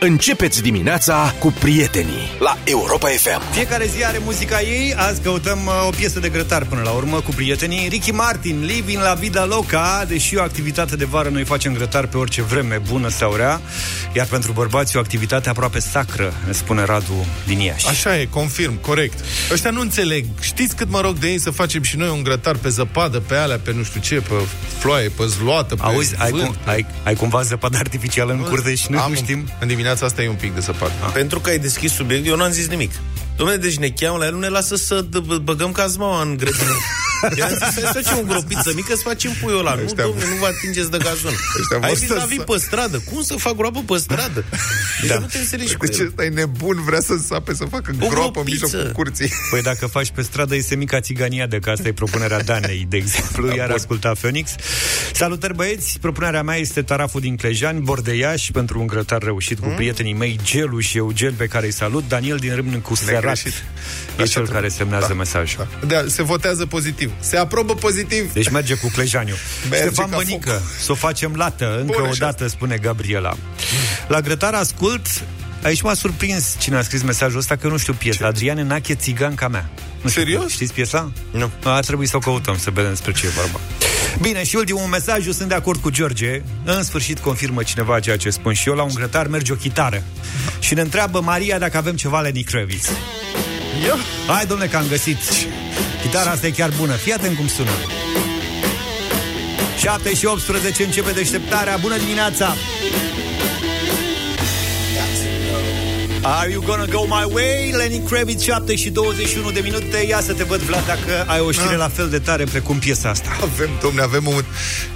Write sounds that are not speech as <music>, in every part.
Începeți dimineața cu prietenii la Europa FM. Fiecare zi are muzica ei, azi căutăm uh, o piesă de grătar până la urmă cu prietenii. Ricky Martin, Living la Vida Loca, deși o activitate de vară noi facem grătar pe orice vreme, bună sau rea, iar pentru bărbați o activitate aproape sacră, ne spune Radu din Iași. Așa e, confirm, corect. Ăștia nu înțeleg. Știți cât mă rog de ei să facem și noi un grătar pe zăpadă, pe alea, pe nu știu ce, pe floaie, pe zloată, pe Auzi, ai, vânt, cum, pe... ai, ai cumva zăpadă artificială în curte și noi Am, nu știm? În dimineața asta e un pic de zăpadă. Ah. Pentru că ai deschis subiect, eu n-am zis nimic. Dom'le, deci ne cheamă la el, nu ne lasă să d- băgăm cazmaua în grădină. <laughs> I-am zis, hai să facem o gropiță mică, să facem puiul ăla. Nu, Ăștia- domne, nu vă atingeți de gazon. Ăștia Hai vor fi să- la vii pe stradă. Cum să fac groapă pe stradă? Deci da. nu te înțelegi cu Deci el. ăsta e nebun, vrea să sape, să facă O groapă în gropiță. mijlocul curții. Păi dacă faci pe stradă, este mica țigania de că asta e propunerea Danei, de exemplu, iar asculta Phoenix. Salutări băieți, propunerea mea este taraful din Clejani, Bordeiaș, pentru un grătar reușit cu prietenii mei, Gelu și Eugen, pe care îi salut, Daniel din Râmnă cu Serat. Negreșit. E Așa cel trebuie. care semnează Da. mesajul. Da, se votează pozitiv. Se aprobă pozitiv. Deci merge cu Clejaniu. Merge Ștefan ca Bănică, să o facem lată încă Bun, o așa. dată, spune Gabriela. La grătar ascult, aici m-a surprins cine a scris mesajul ăsta, că nu știu piesa. Adriane Nache, țiganca mea. Nu știu, Serios? Știți piesa? Nu. Ar trebui să o căutăm, să vedem despre ce e vorba. Bine, și ultimul mesaj, eu sunt de acord cu George. În sfârșit confirmă cineva ceea ce spun și eu. La un grătar merge o chitară. Și ne întreabă Maria dacă avem ceva Lenny Kravitz. Ia. Hai, domne, că am găsit. Chitara asta e chiar bună. Fii atent cum sună. 7 și 18 începe deșteptarea. Bună dimineața! Are you gonna go my way? Lenny Kravitz, 7 și 21 de minute. Ia să te văd, Vlad, dacă ai o știre la fel de tare precum piesa asta. Avem, domne, avem un,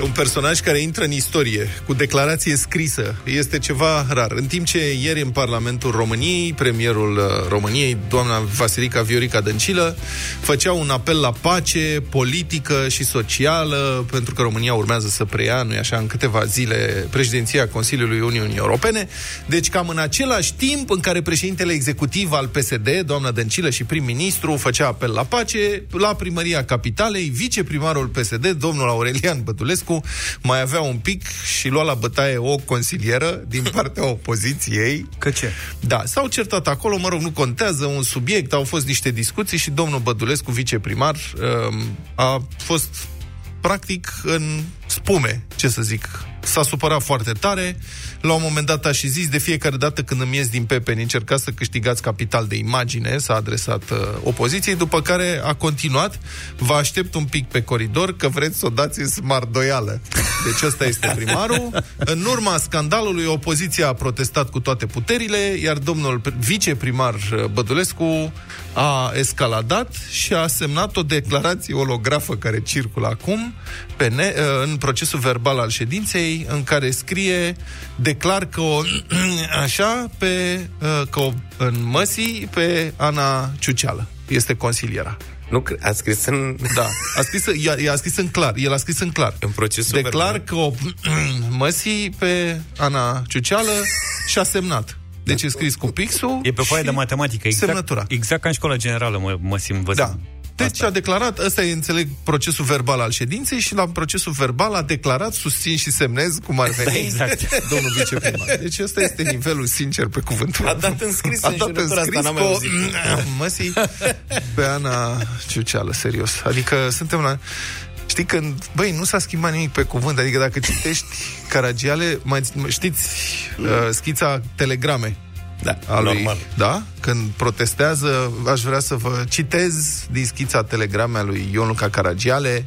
un personaj care intră în istorie cu declarație scrisă. Este ceva rar. În timp ce ieri în Parlamentul României, premierul uh, României, doamna Vasilica Viorica Dăncilă, făcea un apel la pace politică și socială, pentru că România urmează să preia, nu așa, în câteva zile președinția Consiliului Uniunii Europene. Deci cam în același timp în care președintele executiv al PSD, doamna Dăncilă și prim-ministru, făcea apel la pace, la primăria capitalei, viceprimarul PSD, domnul Aurelian Bătulescu, mai avea un pic și lua la bătaie o consilieră din partea <laughs> opoziției. Că ce? Da, s-au certat acolo, mă rog, nu contează, un subiect, au fost niște discuții și domnul Bădulescu, viceprimar, um, a fost practic în spume, ce să zic. S-a supărat foarte tare, la un moment dat a și zis, de fiecare dată când îmi ies din pepeni, încercați să câștigați capital de imagine, s-a adresat uh, opoziției, după care a continuat, vă aștept un pic pe coridor, că vreți să o dați în smardoială. Deci ăsta este primarul. În urma scandalului, opoziția a protestat cu toate puterile, iar domnul viceprimar uh, Bădulescu a escaladat și a semnat o declarație olografă care circulă acum pe ne, uh, în procesul verbal al ședinței, în care scrie declar că o <clears throat> așa pe uh, că o, în măsii pe Ana Ciuceală. Este consiliera. Nu, cre- a scris în... Da, a scris, i-a, i-a scris în clar, el a scris în clar. În procesul Declar verbal. că o <clears throat> măsii pe Ana Ciuceală și a semnat. Deci e scris cu pixul E pe foaie și de matematică, exact, semnătura. exact ca în școala generală mă, mă simt văzut. Da. Deci a declarat, ăsta e, înțeleg, procesul verbal al ședinței și la procesul verbal a declarat, susțin și semnez, cum ar veni, exact. <laughs> domnul viceprimar. Deci ăsta este nivelul sincer pe cuvântul. A dat în scris a în dat în jurătura asta, scris n-am mai cu o auzit. <laughs> măsii pe Ana Ciuceală, serios. Adică suntem la... Știi când, băi, nu s-a schimbat nimic pe cuvânt, adică dacă citești Caragiale, mai știți uh, schița telegrame Da, a lui, normal. Da? Când protestează, aș vrea să vă citez din schița telegrame a lui Ion Luca Caragiale.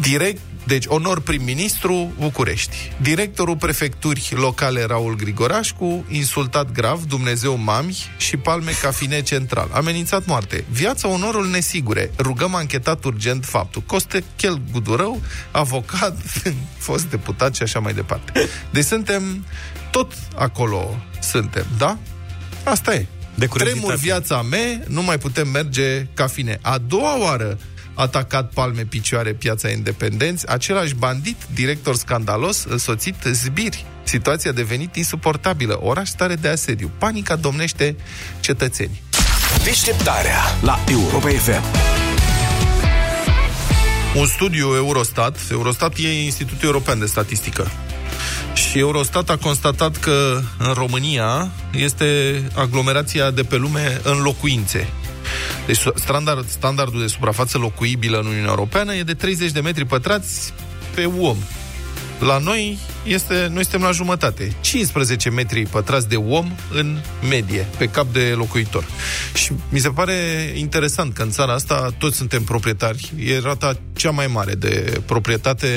Direct, deci onor prim-ministru București. Directorul prefecturi locale Raul Grigorașcu, insultat grav, Dumnezeu mami și palme ca fine central. Amenințat moarte. Viața onorul nesigure. Rugăm anchetat urgent faptul. Costechel Gudurău, avocat, <laughs> fost deputat și așa mai departe. Deci suntem tot acolo suntem, da? Asta e. De curiozitate. Tremur viața mea, nu mai putem merge ca fine. A doua oară atacat palme picioare piața independenți, același bandit, director scandalos, însoțit zbiri. Situația a devenit insuportabilă. Oraș stare de asediu. Panica domnește cetățenii. Deșteptarea la Europa FM. Un studiu Eurostat, Eurostat e Institutul European de Statistică, Și Eurostat a constatat că în România este aglomerația de pe lume în locuințe. Deci standard, standardul de suprafață locuibilă în Uniunea Europeană e de 30 de metri pătrați pe om. La noi este, noi suntem la jumătate. 15 metri pătrați de om în medie, pe cap de locuitor. Și mi se pare interesant că în țara asta toți suntem proprietari. E rata cea mai mare de proprietate,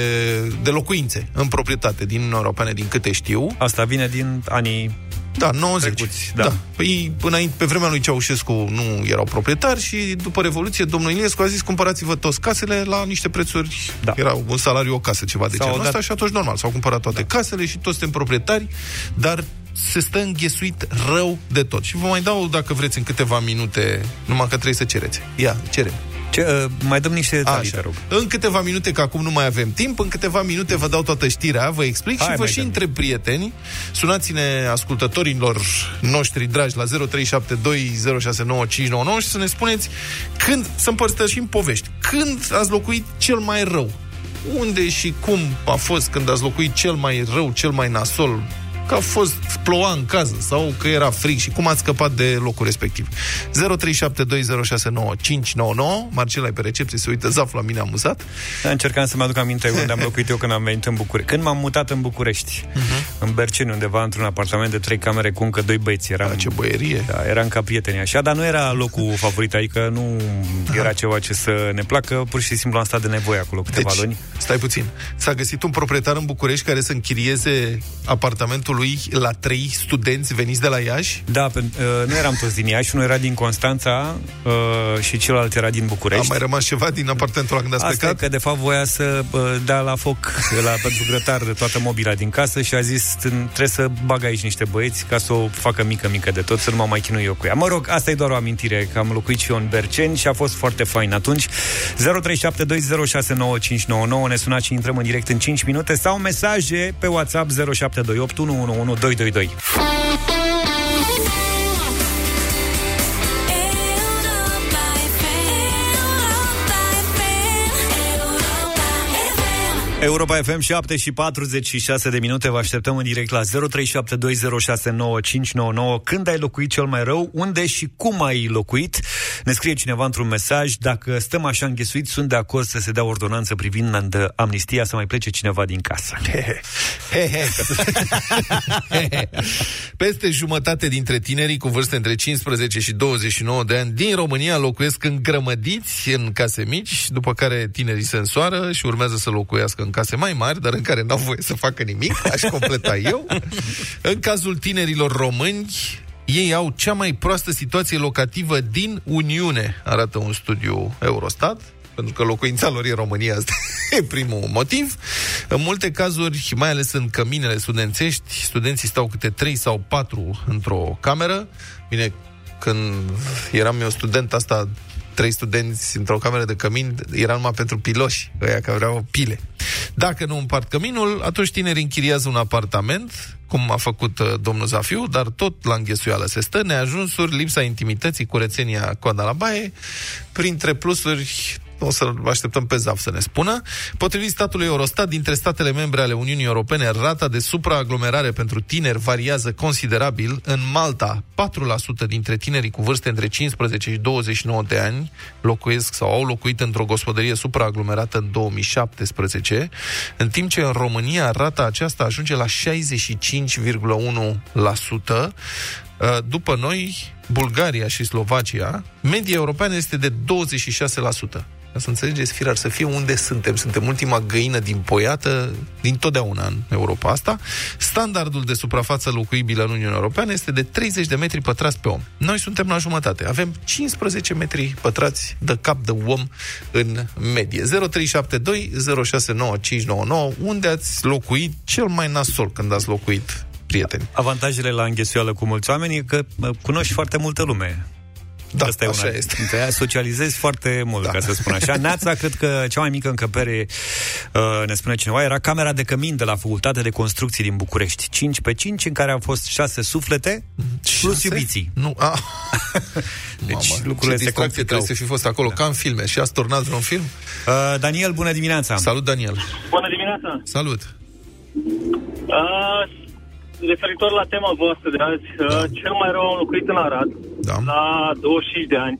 de locuințe în proprietate din Uniunea Europeană, din câte știu. Asta vine din anii da, 90. Trecuți, da. da. Păi, înainte, pe vremea lui Ceaușescu nu erau proprietari și după Revoluție, domnul Iliescu a zis, cumpărați-vă toți casele la niște prețuri. Da. Era un salariu, o casă, ceva de s-au genul dat... ăsta și atunci normal, s-au cumpărat toate da. casele și toți suntem proprietari, dar se stă înghesuit rău de tot. Și vă mai dau, dacă vreți, în câteva minute, numai că trebuie să cereți. Ia, cerem. Ce, uh, mai dăm niște detalii, te rog. În câteva minute, că acum nu mai avem timp, în câteva minute vă dau toată știrea, vă explic Hai, și vă și întreb prieteni. Sunați-ne ascultătorilor noștri dragi la 0372069599 și să ne spuneți când, să împărtășim povești. Când ați locuit cel mai rău? Unde și cum a fost când ați locuit cel mai rău, cel mai nasol, că a fost ploua în casă sau că era frig și cum ați scăpat de locul respectiv. 0372069599 Marcela e pe recepție, se uită zaf la mine amuzat. Da, încercam să-mi aduc aminte unde am locuit eu când am venit în București. Când m-am mutat în București, uh-huh. în Berceni, undeva într-un apartament de trei camere cu încă doi băieți. Eram, da, ce băierie! Da, eram ca prieteni așa, dar nu era locul favorit, adică nu era ceva ce să ne placă, pur și simplu am stat de nevoie acolo câteva deci, luni. stai puțin, s-a găsit un proprietar în București care să închirieze apartamentul lui la trei studenți veniți de la Iași? Da, pe, uh, nu eram toți din Iași, unul era din Constanța uh, și celălalt era din București. A mai rămas ceva din apartamentul ăla când ați Asta plecat? că de fapt voia să uh, dea la foc la, pentru grătar de toată mobila din casă și a zis trebuie să bag aici niște băieți ca să o facă mică, mică de tot, să nu mă mai chinui eu cu ea. Mă rog, asta e doar o amintire, că am locuit și eu în Berceni și a fost foarte fain atunci. 0372069599 ne sunați și intrăm în direct în 5 minute sau mesaje pe WhatsApp 0728 222. Europa FM 7 și 46 de minute Vă așteptăm în direct la 0372069599 Când ai locuit cel mai rău? Unde și cum ai locuit? Ne scrie cineva într-un mesaj Dacă stăm așa înghesuiți, sunt de acord să se dea ordonanță privind amnistia Să mai plece cineva din casă <laughs> <laughs> Peste jumătate dintre tinerii cu vârste între 15 și 29 de ani din România locuiesc îngrămădiți în case mici, după care tinerii se însoară și urmează să locuiască în case mai mari, dar în care n-au voie să facă nimic, aș completa <laughs> eu. În cazul tinerilor români, ei au cea mai proastă situație locativă din Uniune, arată un studiu Eurostat pentru că locuința lor e România, asta <laughs> e primul motiv. În multe cazuri, mai ales în căminele studențești, studenții stau câte 3 sau 4 într-o cameră. Bine, când eram eu student, asta trei studenți într-o cameră de cămin era numai pentru piloși, ăia care vreau pile. Dacă nu împart căminul, atunci tinerii închiriază un apartament, cum a făcut uh, domnul Zafiu, dar tot la înghesuială se stă, neajunsuri, lipsa intimității, curățenia coada la baie, printre plusuri o să așteptăm pe ZAF să ne spună. Potrivit statului Eurostat, dintre statele membre ale Uniunii Europene, rata de supraaglomerare pentru tineri variază considerabil. În Malta, 4% dintre tinerii cu vârste între 15 și 29 de ani locuiesc sau au locuit într-o gospodărie supraaglomerată în 2017, în timp ce în România rata aceasta ajunge la 65,1%. După noi, Bulgaria și Slovacia, media europeană este de 26%. Ca să înțelegeți, firar să fie unde suntem. Suntem ultima găină din poiată din totdeauna în Europa asta. Standardul de suprafață locuibilă în Uniunea Europeană este de 30 de metri pătrați pe om. Noi suntem la jumătate. Avem 15 metri pătrați de cap de om în medie. 0372 069599 unde ați locuit cel mai nasol când ați locuit prieteni. Avantajele la înghesuială cu mulți oameni e că cunoști foarte multă lume. Da, Asta e așa una este. Dintre ea socializezi foarte mult, da. ca să spun așa. Neața, cred că cea mai mică încăpere, uh, ne spune cineva, era camera de cămin de la Facultatea de Construcții din București. 5 pe 5, în care au fost 6 suflete, șase? plus iubiții. Nu, a. <laughs> deci Mama, lucrurile se complicau. trebuie să fi fost acolo, da. ca în filme. Și ați turnat vreun film? Uh, Daniel, bună dimineața! Salut, Daniel! Bună dimineața! Salut! Uh, referitor la tema voastră de azi, uh, cel mai rău am locuit în Arad, Da. la 25 de ani.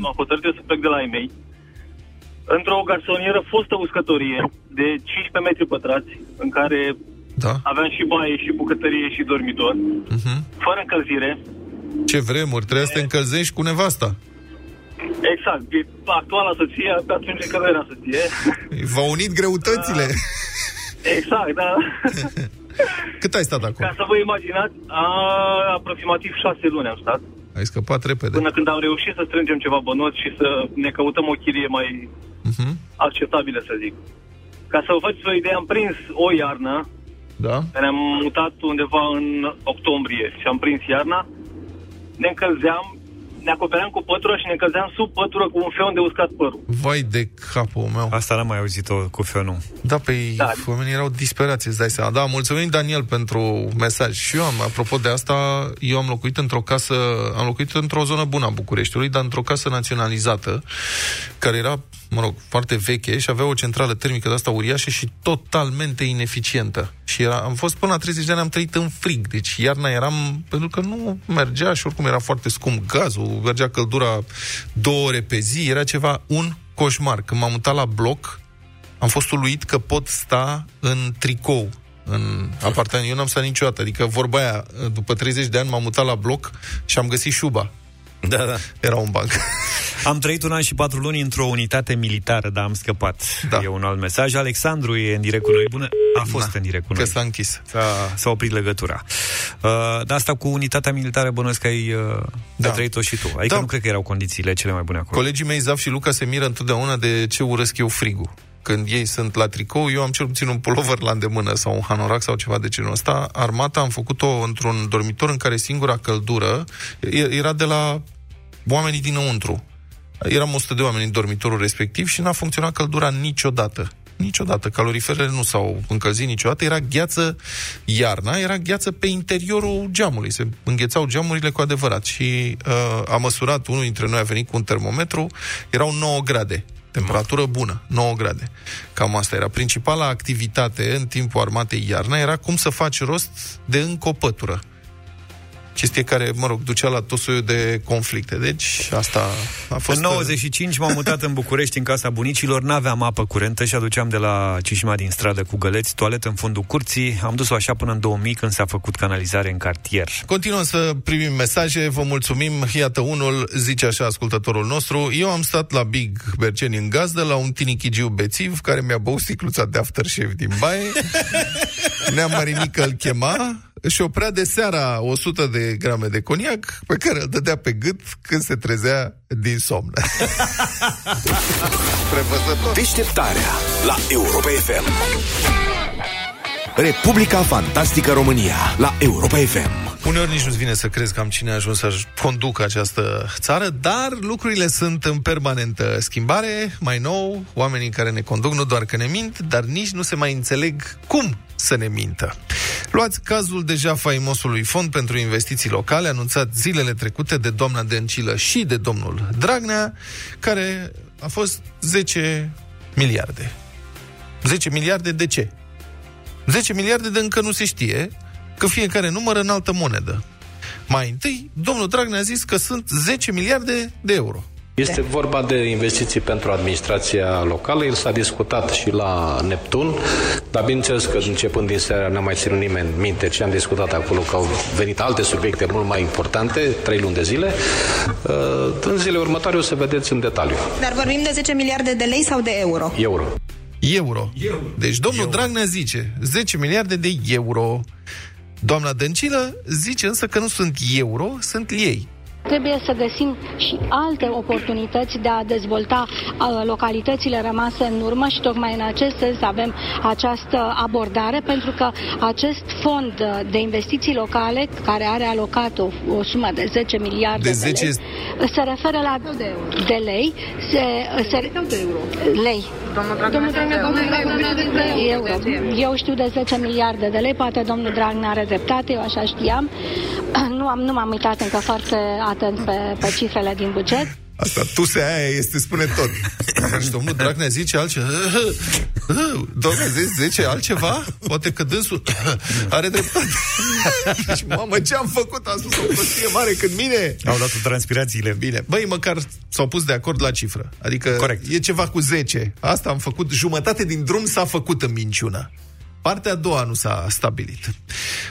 M-am hotărât eu să plec de la ei mei. Într-o garsonieră fostă uscătorie de 15 metri pătrați, în care Da. aveam și baie, și bucătărie, și dormitor, Mhm. fără încălzire. Ce vremuri, trebuie să te încălzești cu nevasta. Exact, e actuala soție, pe atunci încă nu era soție. <laughs> V-au unit greutățile. Exact, da. <laughs> Cât ai stat acolo? Ca să vă imaginați, a, aproximativ șase luni am stat, Ai scăpat repede. până când am reușit să strângem ceva bănuți și să ne căutăm o chirie mai Mhm. acceptabilă, să zic. Ca să vă faceți o idee, am prins o iarnă, Da? ne-am mutat undeva în octombrie și am prins iarna, ne încălzeam, ne acopeream cu pătură și ne încălzeam sub pătură cu un feon de uscat părul. Vai de capul meu. Asta n-am mai auzit-o cu Fionu. Da, pe Da. oamenii erau disperați, îți dai seama. Da, mulțumim, Daniel, pentru mesaj. Și eu am, apropo de asta, eu am locuit într-o casă, am locuit într-o zonă bună a Bucureștiului, dar într-o casă naționalizată, care era, mă rog, foarte veche și avea o centrală termică de asta uriașă și totalmente ineficientă. Și era, am fost până la 30 de ani, am trăit în frig. Deci iarna eram, pentru că nu mergea și oricum era foarte scump gazul, mergea căldura două ore pe zi, era ceva, un coșmar. Când m-am mutat la bloc, am fost uluit că pot sta în tricou în apartament. Eu n-am stat niciodată. Adică vorba aia, după 30 de ani m-am mutat la bloc și am găsit șuba. Da, da. Era un banc. <laughs> Am trăit un an și patru luni într-o unitate militară, dar am scăpat. Da. E un alt mesaj. Alexandru e în direct cu noi. Bună, a fost Da, în direct cu Că noi. s-a închis. S-a, s-a oprit legătura. Uh, dar asta cu unitatea militară bănuiesc că ai, uh, Da. ai trăit-o și tu. Adică Da. nu cred că erau condițiile cele mai bune acolo. Colegii mei, Zaf și Luca, se miră întotdeauna de ce urăsc eu frigul. Când ei sunt la tricou, eu am cel puțin un pulover la îndemână sau un hanorac sau ceva de genul ăsta. Armata am făcut-o într-un dormitor în care singura căldură e- era de la oamenii dinăuntru. Eram 100 de oameni în dormitorul respectiv și n-a funcționat căldura niciodată. Niciodată. Caloriferele nu s-au încălzit niciodată. Era gheață iarna, era gheață pe interiorul geamului. Se înghețau geamurile cu adevărat. Și uh, a măsurat, unul dintre noi a venit cu un termometru, erau 9 grade. Temperatură bună, 9 grade. Cam asta era. Principala activitate în timpul armatei iarna era cum să faci rost de încă o pătură. Chestie care, mă rog, ducea la tot soiul de conflicte. Deci, asta a fost... În 95 m-am mutat în București, în casa bunicilor, n-aveam apă curentă și aduceam de la Cișima din stradă cu găleți, toaletă în fundul curții. Am dus-o așa până în 2000 când s-a făcut canalizare în cartier. Continuăm să primim mesaje, vă mulțumim. Iată unul, zice așa ascultătorul nostru. Eu am stat la Big Berceni în gazdă, la un tinichigiu bețiv, care mi-a băut sticluța de aftershave din baie. <laughs> Nea Marinică îl chema și oprea de seara 100 de grame de coniac pe care îl dădea pe gât când se trezea din somn. <laughs> Prevăzător. Deșteptarea la Europa FM. Republica Fantastică România la Europa FM. Uneori nici nu-ți vine să crezi că am cine a ajuns să conducă această țară, dar lucrurile sunt în permanentă schimbare. Mai nou, oamenii care ne conduc nu doar că ne mint, dar nici nu se mai înțeleg cum să ne mintă. Luați cazul deja faimosului fond pentru investiții locale, anunțat zilele trecute de doamna Dăncilă și de domnul Dragnea, care a fost 10 miliarde. 10 miliarde de ce? 10 miliarde de încă nu se știe, că fiecare număr în altă monedă. Mai întâi, domnul Dragnea a zis că sunt 10 miliarde de euro. Este vorba de investiții pentru administrația locală. El s-a discutat și la Neptun, dar bineînțeles că începând din seara n-a mai ținut nimeni minte ce am discutat acolo, că au venit alte subiecte mult mai importante, trei luni de zile. Uh, În zilele următoare o să vedeți în detaliu. Dar vorbim de 10 miliarde de lei sau de euro? Euro. Euro. Deci domnul Dragnea zice 10 miliarde de euro. Doamna Dăncilă zice însă că nu sunt euro, sunt lei. Trebuie să găsim și alte oportunități de a dezvolta uh, localitățile rămase în urmă și tocmai în acest sens avem această abordare pentru că acest fond uh, de investiții locale care are alocat o, o sumă de 10 miliarde De 10 lei, se referă la de, lei, se, se, de euro. lei. Domnul Dragnea, euro. Eu știu de 10 miliarde de lei, poate domnul Dragnea are dreptate, eu așa știam. <coughs> Nu, am, nu m-am uitat încă foarte atent pe, pe cifrele din buget. Asta, tusea aia este, spune tot. și domnul Dragnea zice altceva. <laughs> Domnule, zice altceva? Poate că dânsul <coughs> are dreptate. și <laughs> mamă, ce am făcut? Am spus o prostie mare când mine. Au dat transpirațiile. Bine. Băi, măcar s-au pus de acord la cifră. Adică Corect. e ceva cu 10. Asta am făcut. Jumătate din drum s-a făcut în minciună. Partea a doua nu s-a stabilit.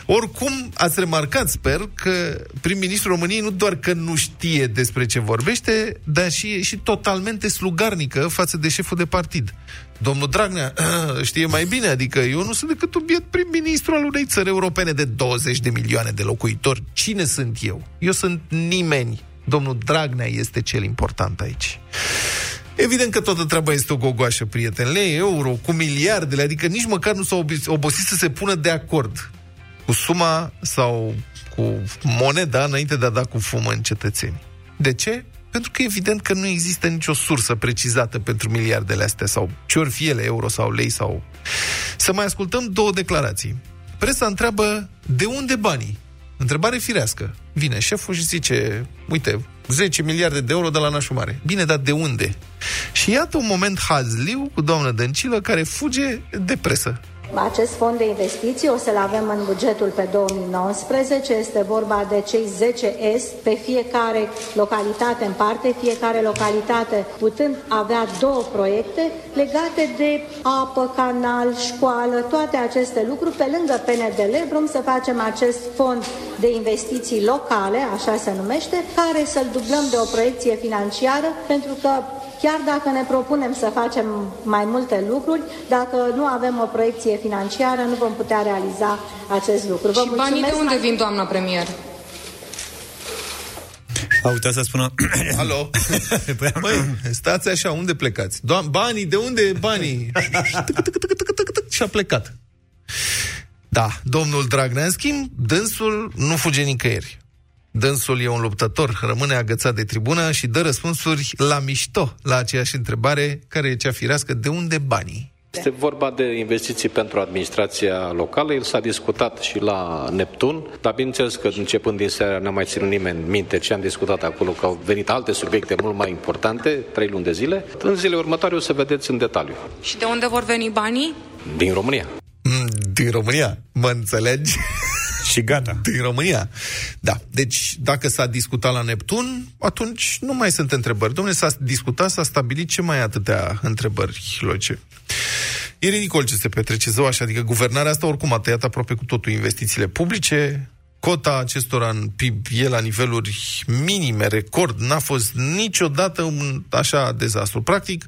Oricum, ați remarcat, sper, că prim-ministrul României nu doar că nu știe despre ce vorbește, dar și e și totalmente slugarnică față de șeful de partid. Domnul Dragnea <clears throat> știe mai bine, adică eu nu sunt decât un biet prim-ministru al unei țări europene de 20 de milioane de locuitori. Cine sunt eu? Eu sunt nimeni. Domnul Dragnea este cel important aici. Evident că toată treaba este o gogoașă, prieteni. Lei, euro, cu miliardele, adică nici măcar nu s-au obosit să se pună de acord cu suma sau cu moneda înainte de a da cu fumă în cetățeni. De ce? Pentru că evident că nu există nicio sursă precizată pentru miliardele astea sau ce ori fi ele, euro sau lei sau... Să mai ascultăm două declarații. Presa întreabă de unde banii? Întrebare firească. Vine șeful și zice, uite, 10 miliarde de euro de la nașul mare. Bine, dar de unde? Și iată un moment hazliu cu doamna Dăncilă care fuge de presă. Acest fond de investiții o să-l avem în bugetul pe 2019. Este vorba de cei 10 S pe fiecare localitate în parte, fiecare localitate putând avea două proiecte legate de apă, canal, școală, toate aceste lucruri. Pe lângă PNDL vrem să facem acest fond de investiții locale, așa se numește, care să-l dublăm de o proiecție financiară, pentru că chiar dacă ne propunem să facem mai multe lucruri, dacă nu avem o proiecție financiară, nu vom putea realiza acest lucru. Vă și banii de unde vin, doamna premier? A uitat să spună... <coughs> Alo? <coughs> Băi, stați așa, unde plecați? Doam- banii, de unde banii? <coughs> și a plecat. Da, domnul Dragnea, în schimb, dânsul nu fuge nicăieri. Dânsul e un luptător, rămâne agățat de tribună și dă răspunsuri la mișto la aceeași întrebare care e cea firească, de unde banii? Este vorba de investiții pentru administrația locală. El s-a discutat și la Neptun, dar bineînțeles că începând din seara n-a mai ținut nimeni minte ce am discutat acolo, că au venit alte subiecte mult mai importante, trei luni de zile. În zilele următoare o să vedeți în detaliu. Și de unde vor veni banii? Din România. Mm, din România, mă înțelegi? <laughs> Și gata. Din România. Da. Deci, dacă s-a discutat la Neptun, atunci nu mai sunt întrebări. Domnule, s-a discutat, s-a stabilit ce mai atâtea întrebări logice. E ridicol ce se petrece zău așa, adică guvernarea asta oricum a tăiat aproape cu totul investițiile publice, cota acestora în PIB e la niveluri minime, record, n-a fost niciodată un așa dezastru. Practic,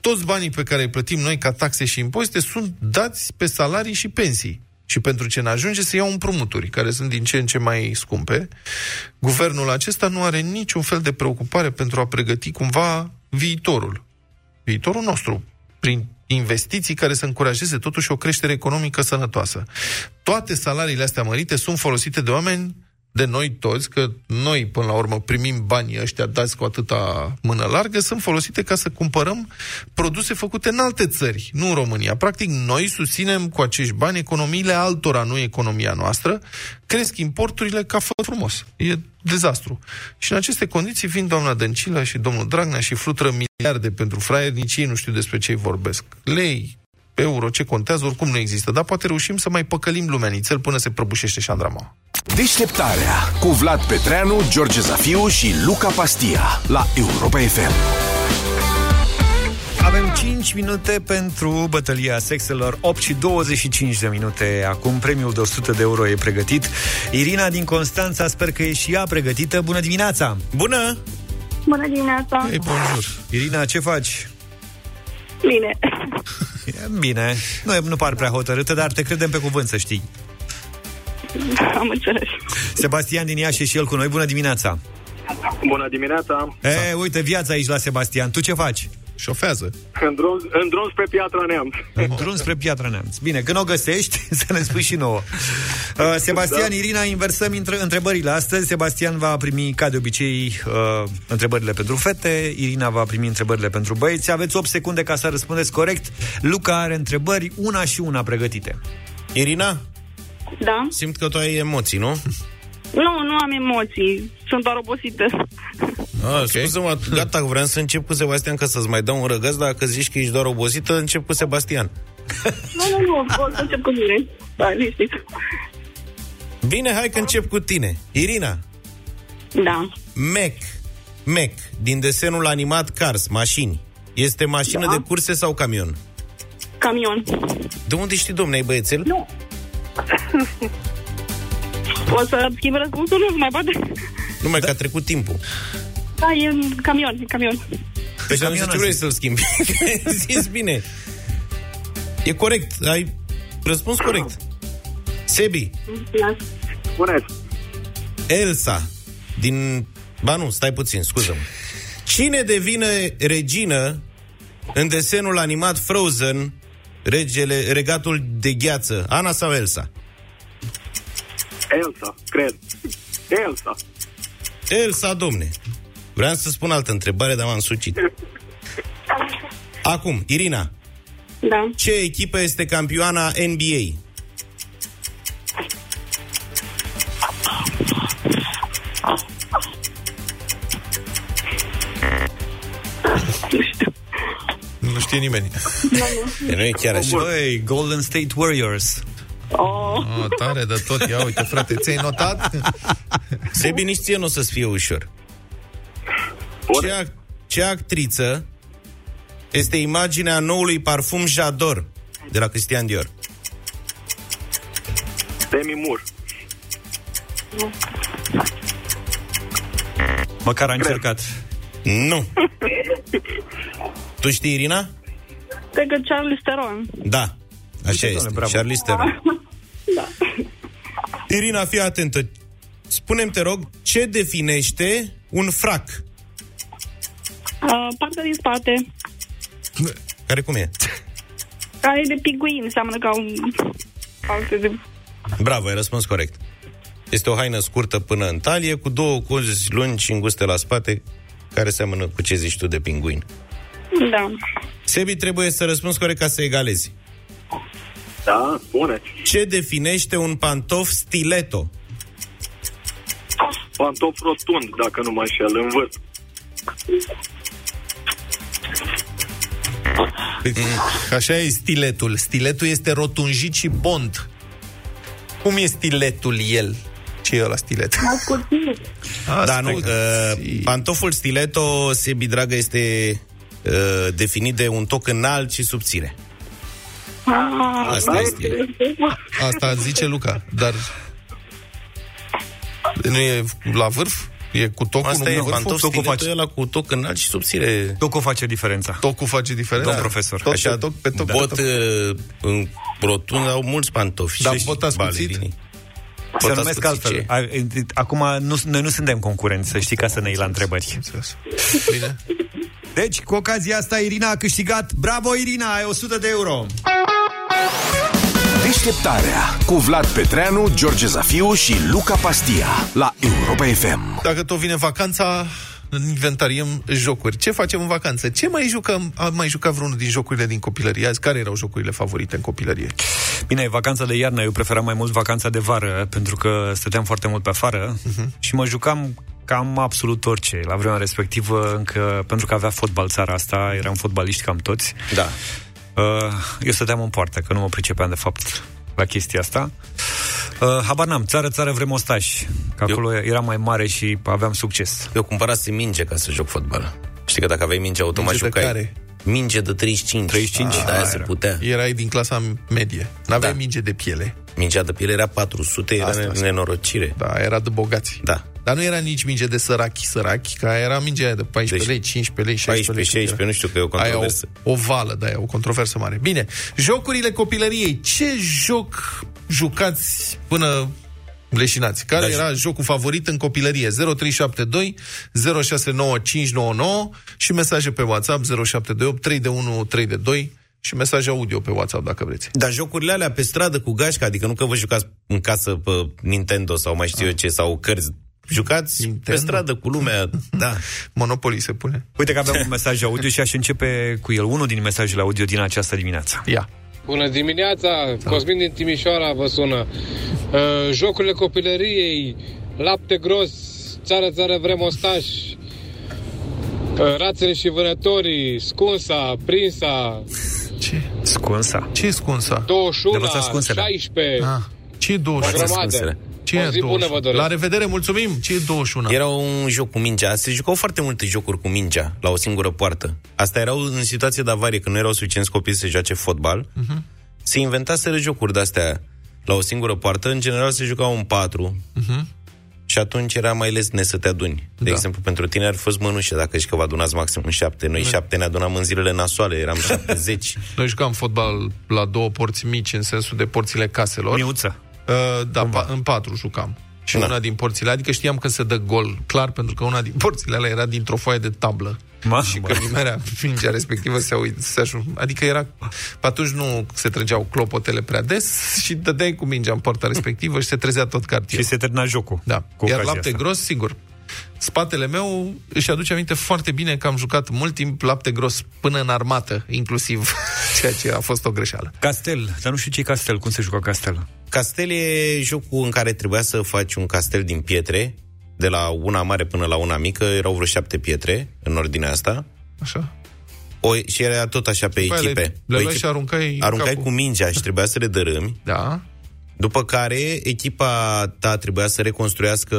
toți banii pe care îi plătim noi ca taxe și impozite sunt dați pe salarii și pensii. Și pentru ce ne ajunge să iau împrumuturi, care sunt din ce în ce mai scumpe. Guvernul acesta nu are niciun fel de preocupare pentru a pregăti cumva viitorul. Viitorul nostru, prin investiții care să încurajeze totuși o creștere economică sănătoasă. Toate salariile astea mărite sunt folosite de oameni de noi toți, că noi, până la urmă, primim banii ăștia dați cu atâta mână largă, sunt folosite ca să cumpărăm produse făcute în alte țări, nu în România. Practic, noi susținem cu acești bani economiile altora, nu economia noastră. Cresc importurile ca fă frumos. E dezastru. Și în aceste condiții vin doamna Dăncilă și domnul Dragnea și flutură miliarde pentru fraieri, nici ei nu știu despre ce vorbesc. Lei, euro, ce contează, oricum nu există. Dar poate reușim să mai păcălim lumea nițel până se prăbușește șandrama. Deșteptarea cu Vlad Petreanu, George Zafiu și Luca Pastia la Europa FM. Avem 5 minute pentru bătălia sexelor, 8 și 25 de minute. Acum premiul de 100 de euro e pregătit. Irina din Constanța, sper că e și ea pregătită. Bună dimineața! Bună! Bună dimineața! Ei, bonjour! Irina, ce faci? Bine. E <laughs> bine, nu, e- nu par prea hotărâtă, dar te credem pe cuvânt, să știi. <laughs> Am înțeles. Sebastian din Iași e și el cu noi. Bună dimineața! Bună dimineața! E, uite, viața aici la Sebastian. Tu ce faci? Șofează. În drum, în drum spre Piatra Neamț. În drum spre Piatra Neamț. Bine, când o găsești, <laughs> să ne spui și nouă. <laughs> Uh, Sebastian, Da. Irina, inversăm intre- întrebările astăzi. Sebastian va primi, ca de obicei, uh, întrebările pentru fete. Irina va primi întrebările pentru băieți. Aveți 8 secunde ca să răspundeți corect. Luca are întrebări, una și una pregătite. Irina, Da? simt că tu ai emoții, nu? Nu, nu am emoții. Sunt doar obosită. Ah, okay. Scuze-mă, gata, vreau să încep cu Sebastian ca să-ți mai dau un răgăț, dar dacă zici că ești doar obosită, încep cu Sebastian. Nu, nu, nu, o să încep cu mine. Da, liniștit. Bine, hai că încep cu tine. Irina, Da. Mac, Mac, din desenul animat Cars, mașini. Este mașină Da. de curse sau camion? Camion. De unde știi, domne, ai băiețel? Nu. <laughs> O să schimb răspunsul, nu mai poate. Numai că a trecut timpul. Da, e în camion, e camion. Păi și ce vrei să-l schimbi? Că <laughs> ai Zis bine. E corect, ai răspuns corect. Sebi, Spuneți. Elsa, din... Ba nu, stai puțin, scuză-mă. Cine devine regină în desenul animat Frozen, regele, regatul de gheață, Ana sau Elsa? Elsa, cred. Elsa. Elsa, domne. Vreau să spun altă întrebare, dar m-am sucit. Acum, Irina, Da. ce echipă este campioana NBA? Știe nimeni. E, nu e chiar așa. Băi, Golden State Warriors. Oh. Oh, tare de tot. Ia uite, frate, ți-ai notat? <laughs> Sebi, nici ție nu o să-ți fie ușor. Ce, ac- ce actriță este imaginea noului parfum Jador de la Christian Dior? Demi Moore. Măcar a încercat. Nu. <laughs> Tu știi, Irina? Cred că Charles Theron. Da. Așa este. bravo. Charlize Theron. <laughs> Da. Irina, fii atentă. Spune-mi, te rog, ce definește un frac? Uh, partea din spate, Care cum e? care e de piguin, seamănă ca un... Alte de... Bravo, ai răspuns corect. Este o haină scurtă până în talie, cu două cozi lungi și înguste la spate, care seamănă cu ce zici tu de pinguin. Da. Sebi, trebuie să răspunzi corect ca să egalezi. Da, spuneți. Ce definește un pantof stiletto? Pantof rotund, dacă nu mă înșel, în vârf. Păi, Așa e stiletul. Stiletul este rotunjit și bond. Cum e stiletul el? Ce e ăla stilet? Da, nu. Uh, pantoful stiletto, Sebi, dragă, este uh, definit de un toc înalt și subțire. Ah, Asta este. Asta zice Luca, dar nu e la vârf? E cu tocul, Asta nu e cu vârful? pantof stiletto, e ăla cu toc înalt și subțire. Tocul face diferența. Tocul face diferența? Domn profesor. Tot Așa, pe toc, pe toc, bot pe toc. uh, în rotund au mulți pantofi. Dar Și bot ascuțit? balerinii. Se Bot numesc ascuțit altfel. ce? A- Acum, nu, noi nu suntem concurenți, să știi, ca să ne iei la întrebări. Bine. Deci, cu ocazia asta, Irina a câștigat. Bravo, Irina, ai 100 de euro. Deșteptarea cu Vlad Petreanu, George Zafiu și Luca Pastia la Europa FM. Dacă tot vine vacanța, inventariem jocuri. Ce facem în vacanță? Ce mai jucăm? Am mai jucat vreunul din jocurile din copilărie azi? Care erau jocurile favorite în copilărie? Bine, vacanța de iarnă, eu preferam mai mult vacanța de vară, pentru că stăteam foarte mult pe afară uh-huh. și mă jucam cam absolut orice. La vremea respectivă, încă, pentru că avea fotbal țara asta, eram fotbaliști cam toți. Da. Uh, eu stăteam în poartă, că nu mă pricepeam de fapt la chestia asta. Uh, habar n-am, țară, țară vrem ostași. Că acolo era mai mare și aveam succes. Eu cumpărasem minge ca să joc fotbal. Știi că dacă aveai minge automat Minge de jucai. care? Minge de 35. 35? Ah, de-aia Ah, se era. putea. Erai din clasa medie. N-aveai Da. minge de piele. Mingea de piele era 400, era Asta, ne- asta. nenorocire. Da, era de bogați. Da. Dar nu era nici minge de sărachi, sărachi, că era mingea aia de 14 lei, 15 lei, 16 lei. 14, 16, nu știu că e o Aia controversă. o, o vală, da, e o controversă mare. Bine, jocurile copilăriei. Ce joc jucați până leșinați? Care Da, era jocul favorit în copilărie? 0372 069599 și mesaje pe WhatsApp 0728 3 de 1 3 de 2 și mesaj audio pe WhatsApp dacă vreți. Dar jocurile alea pe stradă cu gașca, adică nu că vă jucați în casă pe Nintendo sau mai știu eu ce, sau cărți. Jucați Nintendo? pe stradă cu lumea, <laughs> da. Monopoly se pune. Uite că aveam un mesaj audio și aș începe cu el, unul din mesajele audio din această dimineață. Ia. Bună dimineața, Cosmin din Timișoara vă sună. Uh, jocurile copilăriei, lapte gros, țară, țară, vrem ostaș, Uh, Rațele și vânătorii, scunsa, prinsa, Ce? Scunsa. Ce e scunsa? 21, De învățat scunsele. 16. Ah, ce e O 21? grămadă. Scunsele. Ce e O zi bună 21? vă doresc. La revedere, mulțumim! Ce e 21? Era un joc cu mingea. Se jucau foarte multe jocuri cu mingea la o singură poartă. Asta erau în situație de avarie, când nu erau suficienți copii să joace fotbal. Mhm. Se inventaseră jocuri de-astea la o singură poartă. În general se jucau în patru. Mhm. Și atunci era mai lesne să te aduni. De Da. exemplu, pentru tine ar fi fost mânușe dacă știi că vă adunați maxim în șapte. Noi șapte ne adunam în zilele nasoale, eram 70. <laughs> Noi jucam fotbal la două porți mici, în sensul de porțile caselor. Miuță. Uh, da, pa- în patru jucam. Și Da. una din porțile, adică știam că se dă gol, clar, pentru că una din porțile alea era dintr-o foaie de tablă. Ma, și bă. că nimerea mingea respectivă se, uit, se așu... Adică era... Pe atunci nu se trăgeau clopotele prea des și dădeai cu mingea în porta respectivă și se trezea tot cartierul. Și se termina jocul. Da. Cu Iar ocazia lapte asta. gros, sigur. Spatele meu își aduce aminte foarte bine că am jucat mult timp lapte gros până în armată, inclusiv, <laughs> ceea ce a fost o greșeală. Castel. Dar nu știu ce e castel. Cum se juca castel? Castel e jocul în care trebuia să faci un castel din pietre, de la una mare până la una mică, erau vreo șapte pietre în ordinea asta. Așa? O, și era tot așa pe După aia echipe. le- le O luai și aruncai aruncai capul. cu mingea și trebuia să le dărâmi. Da. După care echipa ta trebuia să reconstruiască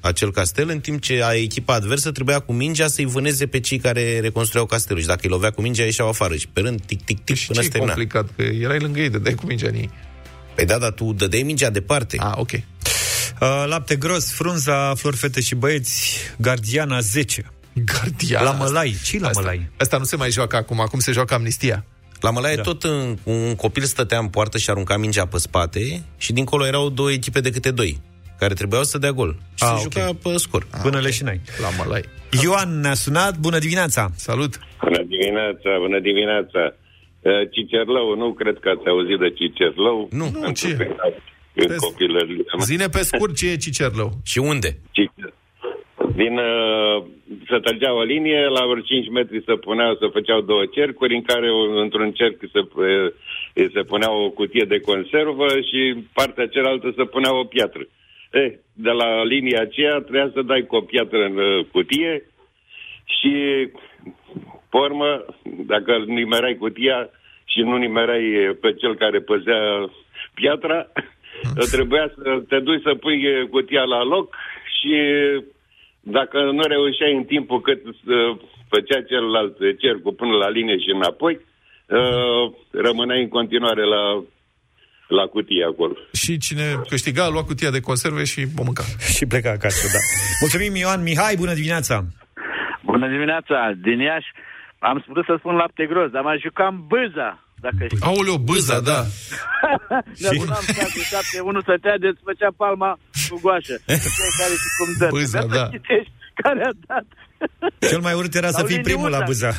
acel castel, în timp ce a echipa adversă trebuia cu mingea să-i vâneze pe cei care reconstruiau castelul. Și dacă îi lovea cu mingea, ieșeau afară. Și pe rând, tic, tic, tic, Și până ce se e termina. complicat? Că erai lângă ei, dădeai cu mingea în ei. Păi da, dar tu dădeai mingea departe. Ah, ok. Uh, lapte gros, frunza, flori, fete și băieți, gardiana 10. Gardian. La mălai. ce la asta, mălai? Asta nu se mai joacă acum, acum se joacă amnistia. La Mălaie da. tot în, un copil stătea în poartă și arunca mingea pe spate și dincolo erau două echipe de câte doi care trebuiau să dea gol. Și Ah, se ok. juca pe scor. Până leșinai. La mălai. Ioan ne-a sunat. Bună dimineața! Salut! Bună dimineața, bună dimineața. Uh, Cicerlău, nu cred că ați auzit de Cicerlău. Nu, nu, ce? În Pe- copilărie. Zine pe scurt ce e Cicerlău. Și unde? Cicer. Din, uh, se trăgea o linie, la vreo 5 metri se puneau, se făceau două cercuri, în care o- într-un cerc se, uh, se punea o cutie de conservă și partea cealaltă se punea o piatră. Eh, de la linia aceea trebuia să dai cu o piatră în uh, cutie și, pe urmă, dacă nimerai cutia și nu nimerai eh, pe cel care păzea piatra, <laughs> trebuia să te duci să pui eh, cutia la loc și dacă nu reușeai în timpul cât uh, făcea celălalt cercul până la linie și înapoi, uh, rămâneai în continuare la, la cutie acolo. Și cine câștiga a luat cutia de conserve și o mânca. Și pleca acasă, da. Mulțumim, Ioan. Mihai, bună dimineața! Bună dimineața, din Iași. Am spus să spun lapte gros, dar mai jucam bâza, dacă știi. Aoleu, bâza, da. <laughs> Ne adunam șase, șapte, unul stătea de îți făcea palma cu goașă. <laughs> Fiecare și cum dă. Bâza, Trebuia să da. citești care a dat. <laughs> Cel mai urât era să Sau fii primul la liniuța. bâza.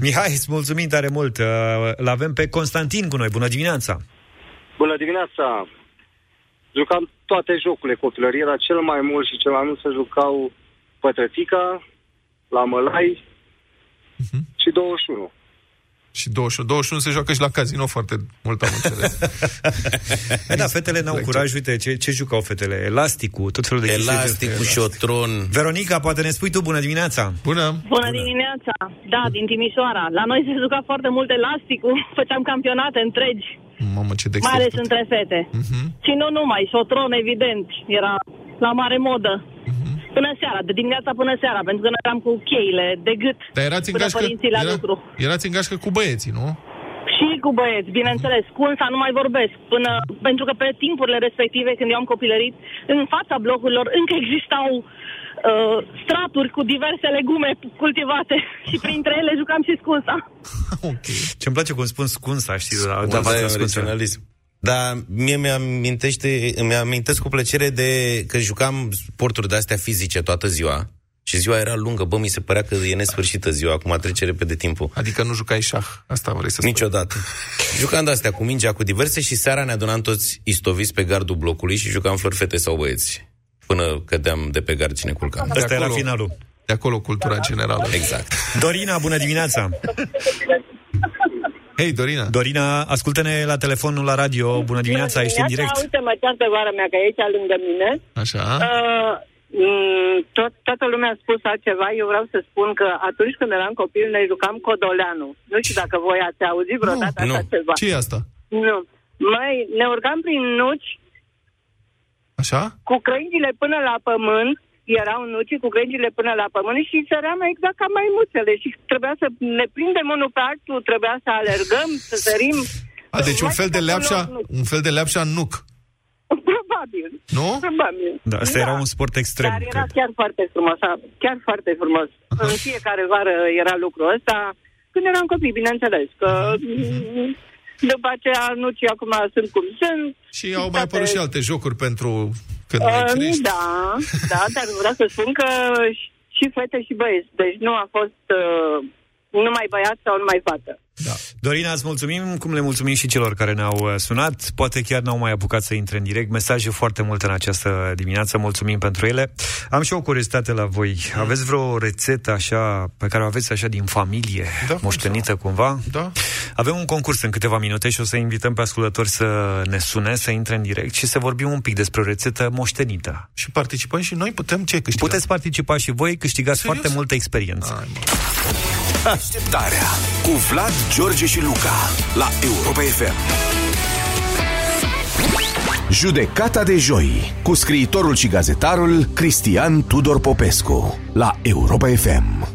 Mihai, îți mulțumim tare mult. Uh, L-avem pe Constantin cu noi. Bună dimineața! Bună dimineața! Jucam toate jocurile copilării, era cel mai mult și cel mai mult se jucau pătrățica, la mălai și 21. Și 21. 21 se joacă și la casino foarte mult, am înțeles. E, <laughs> da, fetele n-au curaj. Uite, ce, ce jucau fetele? Elasticul, tot felul de chestii. Elasticul, șotron. Veronica, poate ne spui tu bună dimineața! Bună! Bună dimineața! Da, din Timișoara. La noi se juca foarte mult elasticul, <laughs> făceam campionate întregi, Mamă, ce de mai ales între fete. Mhm. Și nu numai, șotron, evident, era la mare modă. Mhm. Până seara, de dimineața până seara, pentru că noi eram cu cheile de gât Dar erați în până gașcă, părinții la era, lucru. erați în gașcă cu băieții, nu? Și cu băieți, bineînțeles, cu unsa nu mai vorbesc, până, pentru că pe timpurile respective, când eu am copilărit, în fața blocurilor încă existau uh, straturi cu diverse legume cultivate <laughs> și printre ele jucam și scunsa. <laughs> Ce-mi place cum spun scunsa, știi? Da, Da, da, da, da, e originalism. Dar mie mi-amintește, îmi amintesc cu plăcere de că jucam sporturi de-astea fizice toată ziua și ziua era lungă, bă, mi se părea că e nesfârșită ziua, acum trece repede timpul. Adică nu jucai șah, asta vrei să spui. Niciodată. Jucam de-astea cu mingea, cu diverse și seara ne adunam toți istoviți pe gardul blocului și jucam flori fete sau băieți. Până cădeam de pe gard cine culca. Asta era finalul. De acolo cultura generală. Exact. Dorina, bună dimineața! Hei, Dorina! Dorina, ascultă-ne la telefonul la radio. Bună dimineața, ești în direct. Uite, mă ceartă vara mea, că e aici lângă mine. Așa. Uh, Mm, tot, toată lumea a spus altceva, eu vreau să spun că atunci când eram copil ne jucam Codoleanu. Nu știu dacă voi ați auzit vreodată nu, așa nu. ceva. ce e asta? Nu. Mai ne urcam prin nuci Așa? cu crengile până la pământ, erau nuci cu crengile până la pământ și săream exact ca maimuțele și trebuia să ne prindem unul pe altul, trebuia să alergăm, să sărim. A, deci un fel de leapșa, un fel de leapșa în nuc. Probabil. Nu? Probabil. Da, asta era un sport extrem. Dar era cred. chiar foarte frumos, a- chiar foarte frumos. În fiecare vară era lucrul ăsta, când eram copii, bineînțeles, că mm, după aceea nucii acum sunt cum sunt. Și au mai apărut și alte jocuri pentru când mai Uh, crești. da, da, dar vreau să spun că și- și fete și băieți, deci nu a fost uh, numai băiat sau numai fată. Dorina, îți mulțumim, cum le mulțumim și celor care ne-au uh, sunat. Poate chiar n-au mai apucat să intre în direct. Mesaje foarte multe în această dimineață, mulțumim pentru ele. Am și o curiozitate la voi. Aveți vreo rețetă așa, pe care o aveți așa din familie, Da, moștenită cumva? Da. Avem un concurs în câteva minute și o să invităm pe ascultători să ne sune, să intre în direct și să vorbim un pic despre o rețetă moștenită. Și participăm și noi, putem ce câștigăm? Puteți participa și voi, câștigați Serios? foarte multă experiență. Deșteptarea cu Vlad, George și Luca la Europa FM. Judecata de joi cu scriitorul și gazetarul Cristian Tudor Popescu la Europa FM.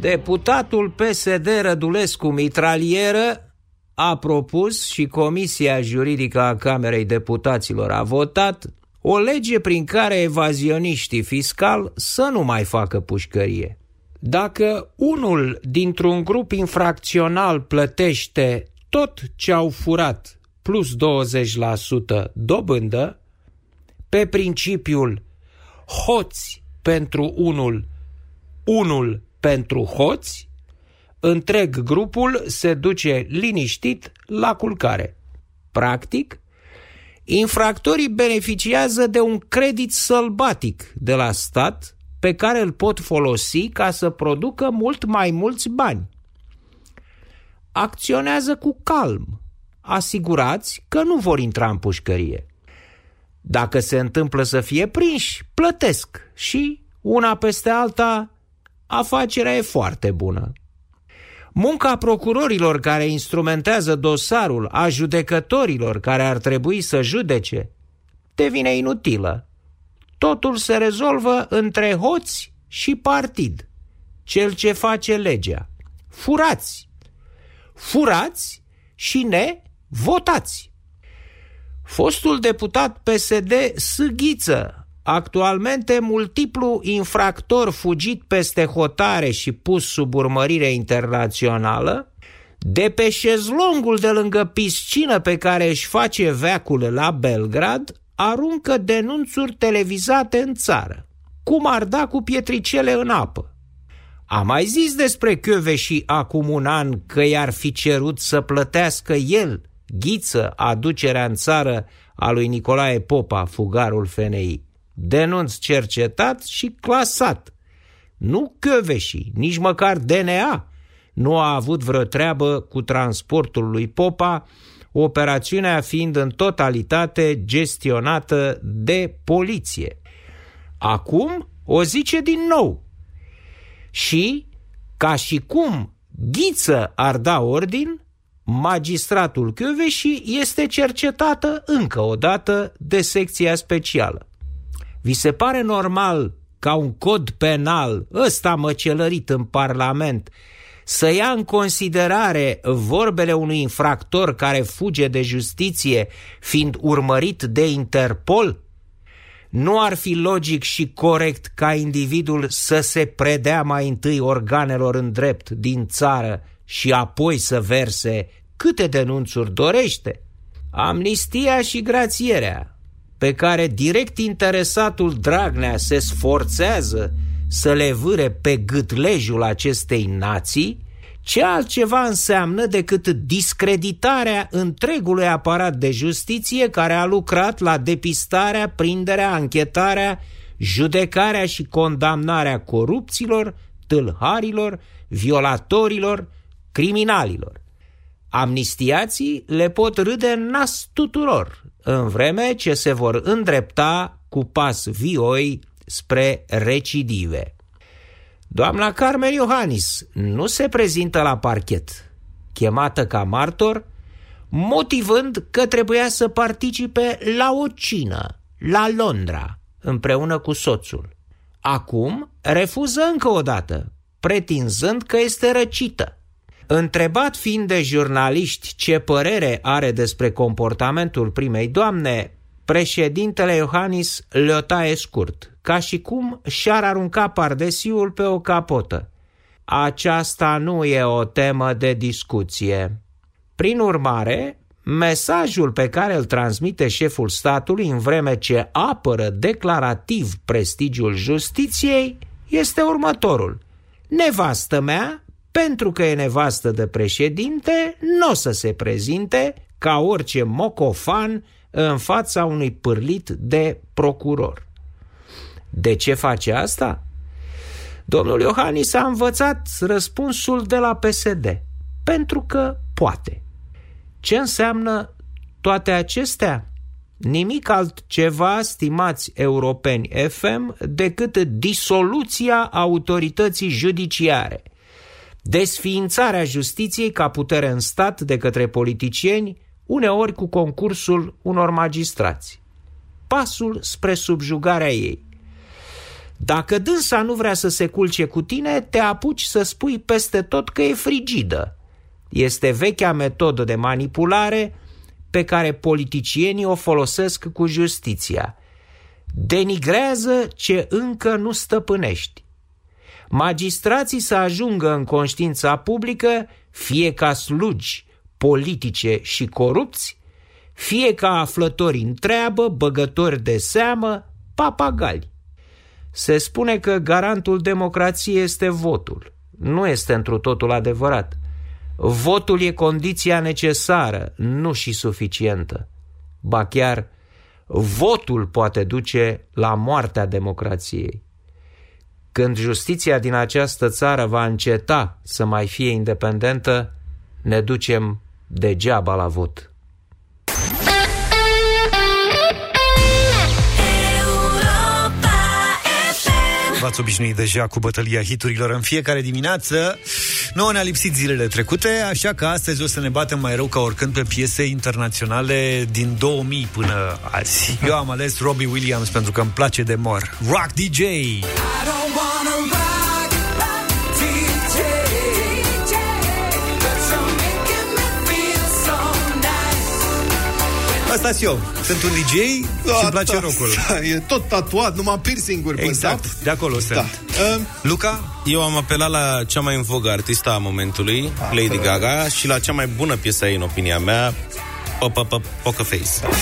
Deputatul PSD Rădulescu Mitralieră a propus și Comisia Juridică a Camerei Deputaților a votat o lege prin care evazioniștii fiscal să nu mai facă pușcărie. Dacă unul dintr-un grup infracțional plătește tot ce au furat plus 20% dobândă, pe principiul hoți pentru unul, unul pentru hoți, întreg grupul se duce liniștit la culcare. Practic, infractorii beneficiază de un credit sălbatic de la stat pe care îl pot folosi ca să producă mult mai mulți bani. Acționează cu calm, asigurați că nu vor intra în pușcărie. Dacă se întâmplă să fie prinși, plătesc și, una peste alta, afacerea e foarte bună. Munca procurorilor care instrumentează dosarul, a judecătorilor care ar trebui să judece, devine inutilă. Totul se rezolvă între hoți și partid, cel ce face legea. Furați! Furați și ne votați! Fostul deputat PSD Sâghiță, actualmente multiplu infractor fugit peste hotare și pus sub urmărire internațională, de pe șezlongul de lângă piscină pe care își face veacul la Belgrad, aruncă denunțuri televizate în țară. Cum ar da cu pietricele în apă? A mai zis despre și acum un an că i-ar fi cerut să plătească el, ghiță, aducerea în țară a lui Nicolae Popa, fugarul FNI. Denunț cercetat și clasat. Nu Căveși, nici măcar DNA nu a avut vreo treabă cu transportul lui Popa, operațiunea fiind în totalitate gestionată de poliție. Acum o zice din nou. Și, ca și cum Ghiță ar da ordin, magistratul Chioveși este cercetată încă o dată de secția specială. Vi se pare normal ca un cod penal, ăsta măcelărit în Parlament, să ia în considerare vorbele unui infractor care fuge de justiție fiind urmărit de Interpol? Nu ar fi logic și corect ca individul să se predea mai întâi organelor în drept din țară și apoi să verse câte denunțuri dorește? Amnistia și grațierea, pe care direct interesatul Dragnea se sforțează să le vâre pe gâtlejul acestei nații, ce altceva înseamnă decât discreditarea întregului aparat de justiție care a lucrat la depistarea, prinderea, anchetarea, judecarea și condamnarea corupților, tâlharilor, violatorilor, criminalilor. Amnistiații le pot râde în nas tuturor, în vreme ce se vor îndrepta cu pas vioi spre recidive. Doamna Carmen Iohannis nu se prezintă la parchet, chemată ca martor, motivând că trebuia să participe la o cină, la Londra, împreună cu soțul. Acum refuză încă o dată, pretinzând că este răcită. Întrebat fiind de jurnaliști ce părere are despre comportamentul primei doamne, președintele Iohannis le taie scurt, ca și cum și-ar arunca pardesiul pe o capotă. Aceasta nu e o temă de discuție. Prin urmare, mesajul pe care îl transmite șeful statului în vreme ce apără declarativ prestigiul justiției este următorul. Nevastă mea, pentru că e nevastă de președinte, nu o să se prezinte ca orice mocofan în fața unui pârlit de procuror. De ce face asta? Domnul Iohannis a învățat răspunsul de la PSD. Pentru că poate. Ce înseamnă toate acestea? Nimic altceva, stimați europeni FM, decât disoluția autorității judiciare, desființarea justiției ca putere în stat de către politicieni, uneori cu concursul unor magistrați. Pasul spre subjugarea ei. Dacă dânsa nu vrea să se culce cu tine, te apuci să spui peste tot că e frigidă. Este vechea metodă de manipulare pe care politicienii o folosesc cu justiția. Denigrează ce încă nu stăpânești. Magistrații să ajungă în conștiința publică fie ca slugi politice și corupți, fie ca aflători întreabă, băgători de seamă, papagali. Se spune că garantul democrației este votul. Nu este întru totul adevărat. Votul e condiția necesară, nu și suficientă. Ba chiar, votul poate duce la moartea democrației. Când justiția din această țară va înceta să mai fie independentă, ne ducem degeaba la vot. V-ați obișnuit deja cu bătălia hiturilor în fiecare dimineață. Nu ne-a lipsit zilele trecute, așa că astăzi o să ne batem mai rău ca oricând pe piese internaționale din 2000 până azi. Eu am ales Robbie Williams pentru că îmi place de mor. Rock DJ! I Asta eu. Sunt un DJ da, și îmi place da, rockul. Da, e tot tatuat, numai piercing-uri Exact, pe de acolo sunt. Da. Uh, Luca? Eu am apelat la cea mai în vogă artista a momentului, ah, Lady Gaga, și la cea mai bună piesă ei, în opinia mea, Poker Face.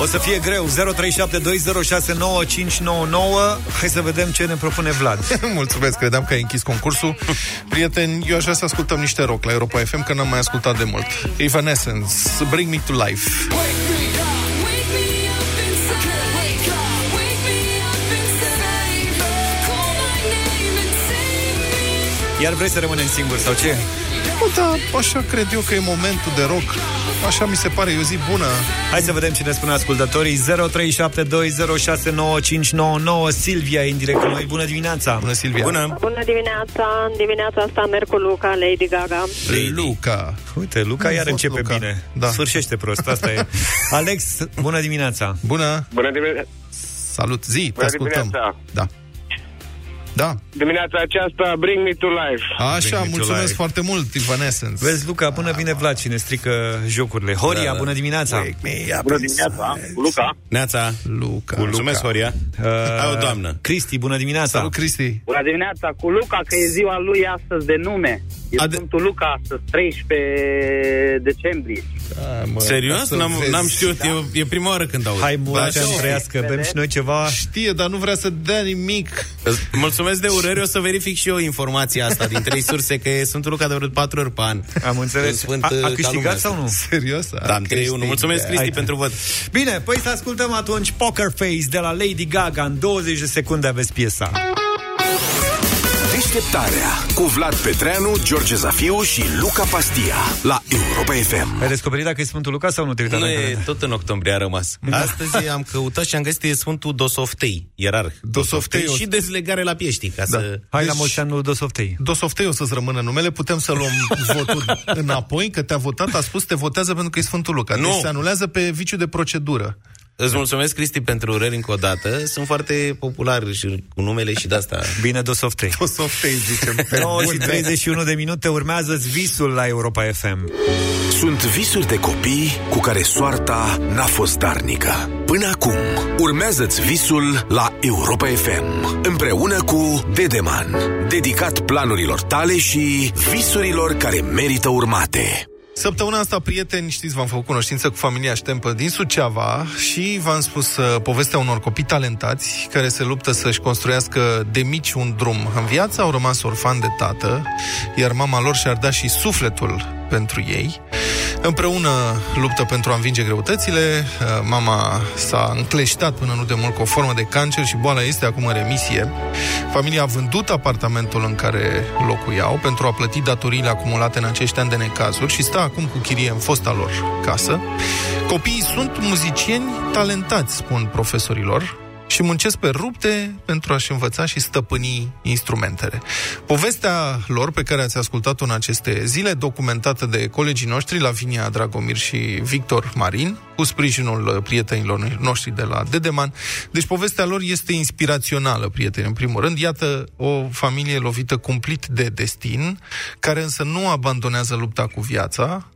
O să fie greu. 0372069599 Hai să vedem ce ne propune Vlad. <laughs> Mulțumesc, credeam că ai închis concursul. Prieteni, eu aș vrea să ascultăm niște rock la Europa FM Că n-am mai ascultat de mult. Evanescence, Bring Me To Life. Iar vrei să rămânem singuri sau ce? Bă, da, așa cred eu că e momentul de rock Așa mi se pare, e o zi bună. Hai să vedem cine spune ascultătorii. 0372069599 Silvia e în direct cu noi. Bună dimineața! Bună, Silvia! Bună! Bună dimineața! În dimineața asta merg cu Luca, Lady Gaga. Lady. Luca! Uite, Luca nu iar începe Luca. bine. Da. Sfârșește prost, asta e. <laughs> Alex, bună dimineața! Bună! Bună dimineața! Salut, zi, bună te ascultăm. Dimineața. Da. Da. Dimineața aceasta, Bring Me to Life. Așa, mulțumesc life. foarte mult, Evanescence. Vezi, Luca, până vine Vlad și ne strică jocurile. Horia, da, da. bună dimineața! Bună dimineața, Luca. Neața. Luca. Cu Mulțumesc, Horia. Uh, Hai o doamnă. Cristi, bună dimineața! Salut, Cristi! Bună dimineața, cu Luca, că e ziua lui astăzi de nume. E Ade... Sfântul Luca astăzi, 13 decembrie. Da, mă, Serios? N-am, n-am știut, da? e, e prima oară când aud. Hai, mulți ani trăiască, bem și noi ceva. Știe, dar nu vrea să dea nimic. Mulțumesc de urări, o să verific și eu informația asta din trei surse, că e Sfântul Luca de vreo patru ori pe an. Am înțeles. Sfânt, a, a câștigat sau nu? Serios? Da, am 3 1 Mulțumesc, Cristi, Hai. pentru vot. Bine, păi să ascultăm atunci Poker Face de la Lady Gaga. În 20 de secunde aveți piesa. Deșteptarea cu Vlad Petreanu, George Zafiu și Luca Pastia la Europa FM. Ai descoperit dacă e Sfântul Luca sau nu te Nu e, tot în octombrie a rămas. Astăzi am căutat și am găsit e Sfântul Dosoftei, ierarh. Dosoftei și dezlegare la piești, ca Da. să... Hai la mulți ani lui Dosoftei. Dosoftei o să-ți rămână numele, putem să luăm <laughs> votul înapoi, că te-a votat, a spus te votează pentru că e Sfântul Luca. Nu. Deci se anulează pe viciu de procedură. Îți mulțumesc, Cristi, pentru urări încă o dată. Sunt foarte popular și cu numele și de asta. Bine, Dosoftei. Dosoftei, zicem. <laughs> Pe 9 și bune. 31 de minute urmează visul la Europa FM. Sunt visuri de copii cu care soarta n-a fost darnică. Până acum, urmează-ți visul la Europa FM, împreună cu Dedeman, dedicat planurilor tale și visurilor care merită urmate. Săptămâna asta, prieteni, știți, v-am făcut cunoștință cu familia Ștempă din Suceava și v-am spus uh, povestea unor copii talentați care se luptă să-și construiască de mici un drum în viață, au rămas orfani de tată, iar mama lor și-ar da și sufletul pentru ei. Împreună luptă pentru a învinge greutățile. Uh, Mama s-a încleștat până nu de mult cu o formă de cancer și boala este acum în remisie. Familia a vândut apartamentul în care locuiau pentru a plăti datoriile acumulate în acești ani de necazuri și stă acum cu chirie în fosta lor casă. Copiii sunt muzicieni talentați, spun profesorilor, și muncesc pe rupte pentru a-și învăța și stăpâni instrumentele. Povestea lor, pe care ați ascultat-o în aceste zile, documentată de colegii noștri, Lavinia Dragomir și Victor Marin, cu sprijinul prietenilor noștri de la Dedeman. Deci povestea lor este inspirațională, prieteni, în primul rând. Iată o familie lovită cumplit de destin, care însă nu abandonează lupta cu viața,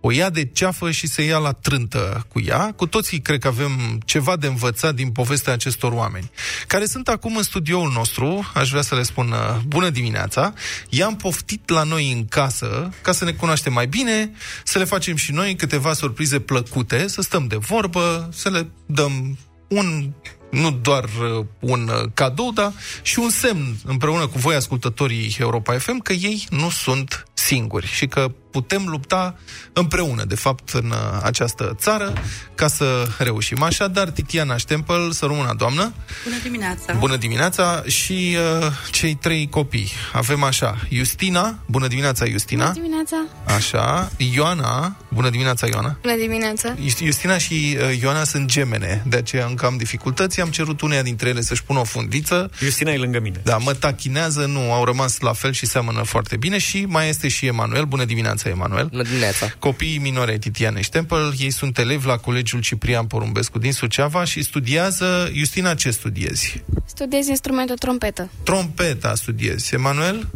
o ia de ceafă și se ia la trântă cu ea. Cu toții cred că avem ceva de învățat din povestea acestor oameni, care sunt acum în studioul nostru, aș vrea să le spun uh, bună dimineața, i-am poftit la noi în casă, ca să ne cunoaștem mai bine, să le facem și noi câteva surprize plăcute, să stăm de vorbă, să le dăm un nu doar uh, un uh, cadou, dar și un semn împreună cu voi, ascultătorii Europa FM, că ei nu sunt singuri și că putem lupta împreună, de fapt, în uh, această țară, ca să reușim. Așadar, Titiana Stempel, să rămână doamnă, Bună dimineața! bună dimineața și uh, cei trei copii. Avem așa, Justina, bună dimineața, Justina. Bună dimineața! Așa, Ioana, bună dimineața, Ioana. Bună dimineața! Justina și uh, Ioana sunt gemene, de aceea încă am dificultăți. Am cerut uneia dintre ele să-și pună o fundiță. Justina e lângă mine. Da, mă tachinează, nu, au rămas la fel și seamănă foarte bine. Și mai este și Emanuel. Bună dimineața, Emanuel. Bună dimineața. Copiii minore ai Titiane Stempel, ei sunt elevi la Colegiul Ciprian Porumbescu din Suceava și studiază... Justina, ce studiezi? Studiez instrumentul trompetă. Trompeta studiezi. Emanuel?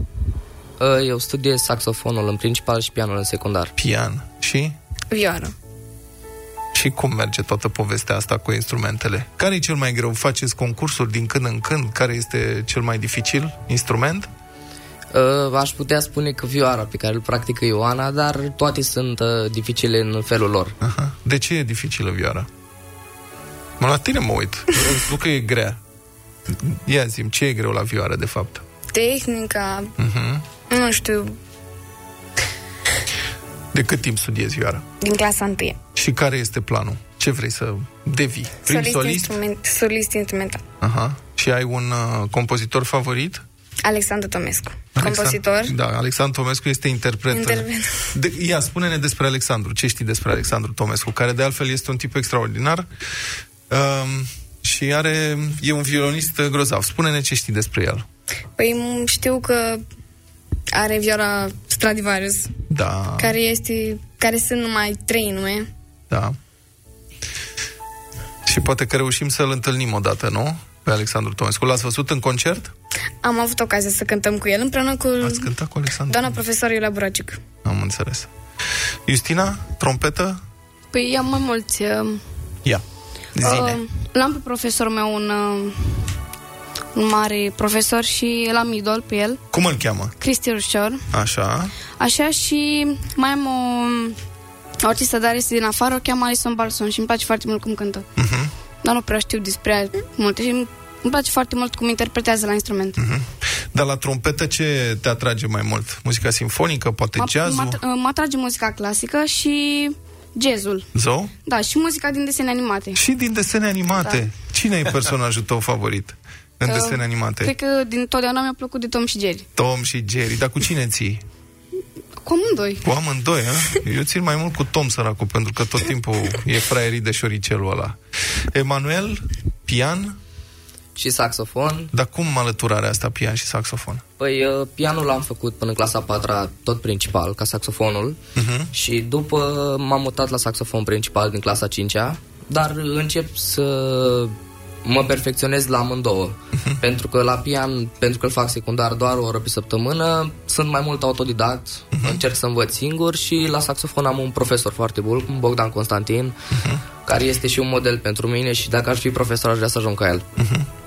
Eu studiez saxofonul în principal și pianul în secundar. Pian. Și? Vioară. Și cum merge toată povestea asta cu instrumentele? Care e cel mai greu? Faceți concursuri din când în când? Care este cel mai dificil instrument? Uh, Aș putea spune că vioara pe care îl practică Ioana, dar toate sunt uh, dificile în felul lor. Aha. De ce e dificilă vioara? Mă, la tine mă uit. <laughs> Îmi spun că e grea. Ia zi ce e greu la vioară, de fapt? Tehnica, Uh-huh. nu știu, De cât timp studiezi vioară? din clasa 1. Și care este planul? Ce vrei să devii? Prim Solist, solist? Instrument, solist instrumental. Aha. Și ai un uh, compozitor favorit? Alexandru Tomescu. Alexand- Compozitor. Da, Alexandru Tomescu este interpret. Interpret. De, ia, spune-ne despre Alexandru. Ce știi despre Alexandru Tomescu? Care de altfel este un tip extraordinar um, și are, e un violonist grozav. Spune-ne ce știi despre el. Păi m- știu că are vioara Stradivarius, Da, care este, care sunt numai trei nume. da. Și poate că reușim să-l întâlnim odată, nu? Pe Alexandru Tomescu. L-ați văzut în concert? Am avut ocazia să cântăm cu el împreună cu Ați cântat cu Alexandru? doamna profesor Iulia Buracic. Am înțeles. Justina, trompetă? Păi am mai mulți. Uh, Ia, zine. uh, l-am pe profesorul meu un, uh, un mare profesor și l-am idol pe el, Cum îl cheamă? Cristi Rușor. Așa. Așa și mai am o, o artistă dar este din afară, o cheamă Alison Balson și îmi place foarte mult cum cântă. Uh-huh. Dar nu prea știu despre ea multe și îmi îmi place foarte mult cum interpretează la instrument. Dar la trompetă ce te atrage mai mult? Muzica simfonică, poate Mă- jazzul? Mă, at- mă atrage muzica clasică și jazzul. Zău? Da, și muzica din desene animate. Și din desene animate. Da. Cine e personajul tău favorit? în Uh, desene animate? Cred că din totdeauna mi-a plăcut de Tom și Jerry. Tom și Jerry. Dar cu cine ții? Cu amândoi. Cu amândoi, a? Eu țin mai mult cu Tom săracul, pentru că tot timpul e fraierit de șoricelul ăla. Emanuel, pian? Și saxofon. Dar cum alăturarea asta, pian și saxofon? Păi, uh, pianul l-am făcut până în clasa 4 tot principal, ca saxofonul. Uh-huh. Și după m-am mutat la saxofon principal din clasa 5-a, dar încep să mă perfecționez la amândouă. Uh-huh. <laughs> Pentru că la pian, pentru că îl fac secundar doar o oră pe săptămână, sunt mai mult autodidact, uh-huh. încerc să învăț singur și la saxofon am un profesor foarte bun, Bogdan Constantin, uh-huh. care este și un model pentru mine și dacă aș fi profesor aș vrea să ajung ca el.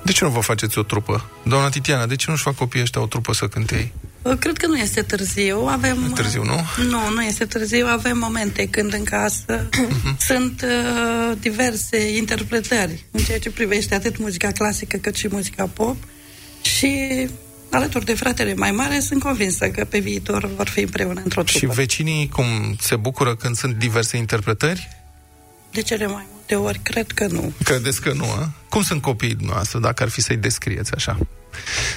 De ce nu vă faceți o trupă? Doamna Titiana, de ce nu-și fac copiii ăștia o trupă să cânte ei? Cred că nu este târziu. Avem, E târziu, nu? Nu, nu este târziu. Avem momente când în casă <clears throat> sunt uh, diverse interpretări în ceea ce privește atât muzica clasică cât și muzica pop și alături de fratele mai mare sunt convinsă că pe viitor vor fi împreună într-o trupă. Și vecinii cum se bucură când sunt diverse interpretări? De cele mai multe ori, cred că nu. Credeți că nu, a? Cum sunt copiii noastre, dacă ar fi să-i descrieți așa?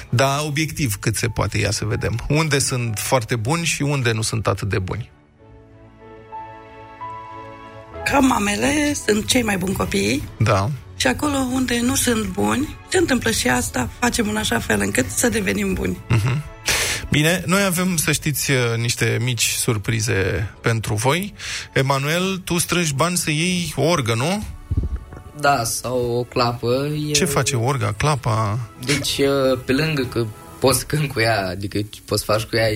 Da, obiectiv cât se poate, ia să vedem. Unde sunt foarte buni și unde nu sunt atât de buni? Ca mamele sunt cei mai buni copii Da. și acolo unde nu sunt buni, se întâmplă și asta, facem în așa fel încât să devenim buni. Bine, noi avem, să știți, uh, niște mici surprize pentru voi. Emanuel, tu strângi bani să iei o orgă, nu? Da, sau o clapă. E... Ce face orga, clapa? Deci, uh, pe lângă că poți să cânti cu ea, adică poți să faci cu ea,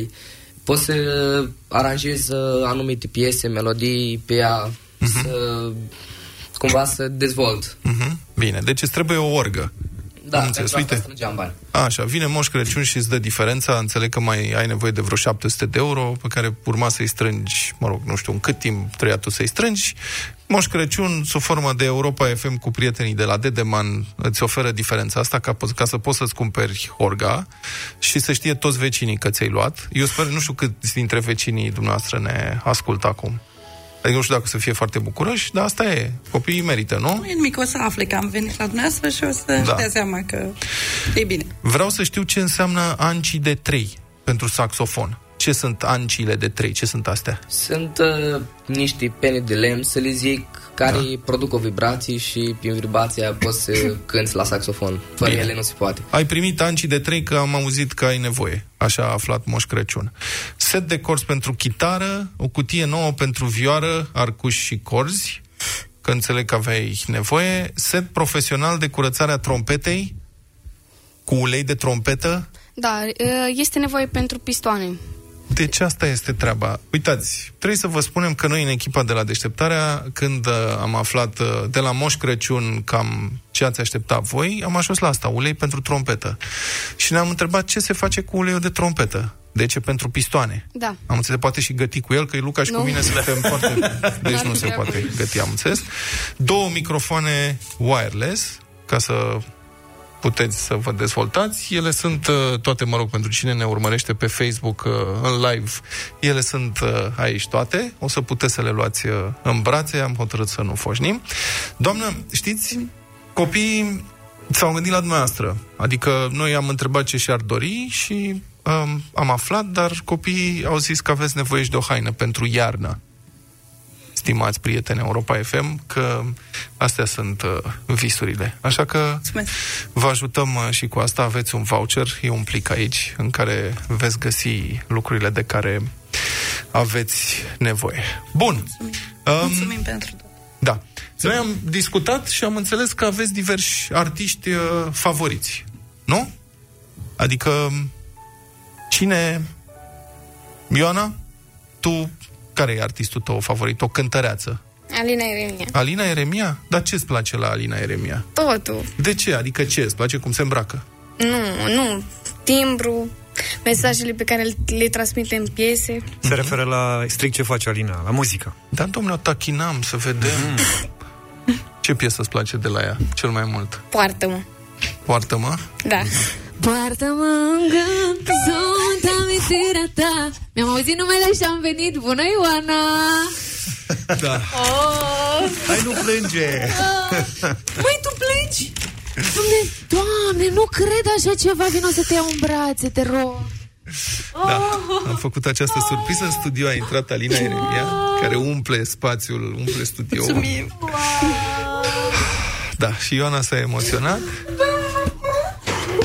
poți să aranjezi uh, anumite piese, melodii pe ea, să cumva să dezvolt. Mhm. Bine, deci îți trebuie o orgă. Da, Am înțeles, pentru asta uite. strângeam bani. Așa, vine Moș Crăciun și îți dă diferența, înțeleg că mai ai nevoie de vreo 700 de euro, pe care urma să-i strângi, mă rog, nu știu în cât timp treia tu să-i strângi. Moș Crăciun, sub formă de Europa FM cu prietenii de la Dedeman, îți oferă diferența asta ca, po- ca să poți să-ți cumperi orga și să știe toți vecinii că ți-ai luat. Eu sper, nu știu cât dintre vecinii dumneavoastră ne ascultă acum. Adică nu știu dacă o să fie foarte bucuroși, dar asta e. Copiii merită, nu? Nu e nimic, o să afle că am venit la dumneavoastră și o să Da. da. dea seama că e bine. Vreau să știu ce înseamnă ancii de 3 pentru saxofon. Ce sunt anciile de 3? Ce sunt astea? Sunt uh, niște pene de lemn, să le zic, care da. produc o vibrație și prin vibrația poți să cânti la saxofon. Fără Bine. ele nu se poate. Ai primit ancii de 3 că am auzit că ai nevoie. Așa a aflat Moș Crăciun. Set de corzi pentru chitară, o cutie nouă pentru vioară, arcuși și corzi, că înțeleg că aveai nevoie. Set profesional de curățare a trompetei, cu ulei de trompetă. Da, uh, este nevoie pentru pistoane. Deci asta este treaba. Uitați, trebuie să vă spunem că noi în echipa de la Deșteptarea, când uh, am aflat uh, de la Moș Crăciun cam ce ați aștepta voi, am ajuns la asta, ulei pentru trompetă. Și ne-am întrebat ce se face cu uleiul de trompetă. De ce pentru pistoane? Da. Am înțeles, poate și găti cu el, că e Lucaș și Nu. cu mine suntem <laughs> foarte... Deci N-ar nu fi se treabă. poate găti, am înțeles. Două microfoane wireless, ca să puteți să vă dezvoltați. Ele sunt uh, toate, mă rog, pentru cine ne urmărește pe Facebook uh, în live, ele sunt uh, aici toate. O să puteți să le luați uh, în brațe, am hotărât să nu foșnim. Doamnă, știți, copiii s-au gândit la dumneavoastră. Adică noi am întrebat ce și-ar dori și um, am aflat, dar copiii au zis că aveți nevoie și de o haină pentru iarnă stimați prieteni Europa FM, că astea sunt uh, visurile. Așa că Mulțumesc. vă ajutăm uh, și cu asta. Aveți un voucher, e un plic aici, în care veți găsi lucrurile de care aveți nevoie. Bun. Um, Mulțumim pentru tot. da. Noi am discutat și am înțeles că aveți diversi artiști uh, favoriți. Nu? Adică cine... Ioana? Tu care e artistul tău favorit? O cântăreață? Alina Eremia. Alina Eremia? Dar ce îți place la Alina Eremia? Totul. De ce? Adică ce? Îți place cum se îmbracă? Nu, nu. Timbru, mesajele pe care le, le transmite în piese. Se referă la strict ce face Alina, la muzică. Da, domnule, o tachinam să vedem. Mm. Ce piesă îți place de la ea cel mai mult? Poartă-mă. Poartă-mă? Da. Poartă-mă în gând, sunt amintirea ta Mi-am auzit numele și am venit Bună, Ioana! Da. Oh. Hai, nu plânge! <laughs> Măi, tu plângi? Doamne, doamne, nu cred așa ceva, vino să te iau în brațe, te rog. Da, am făcut această surpriză în studio, a intrat Alina Eremia, care umple spațiul, umple studioul. Mulțumim. Da, și Ioana s-a emoționat.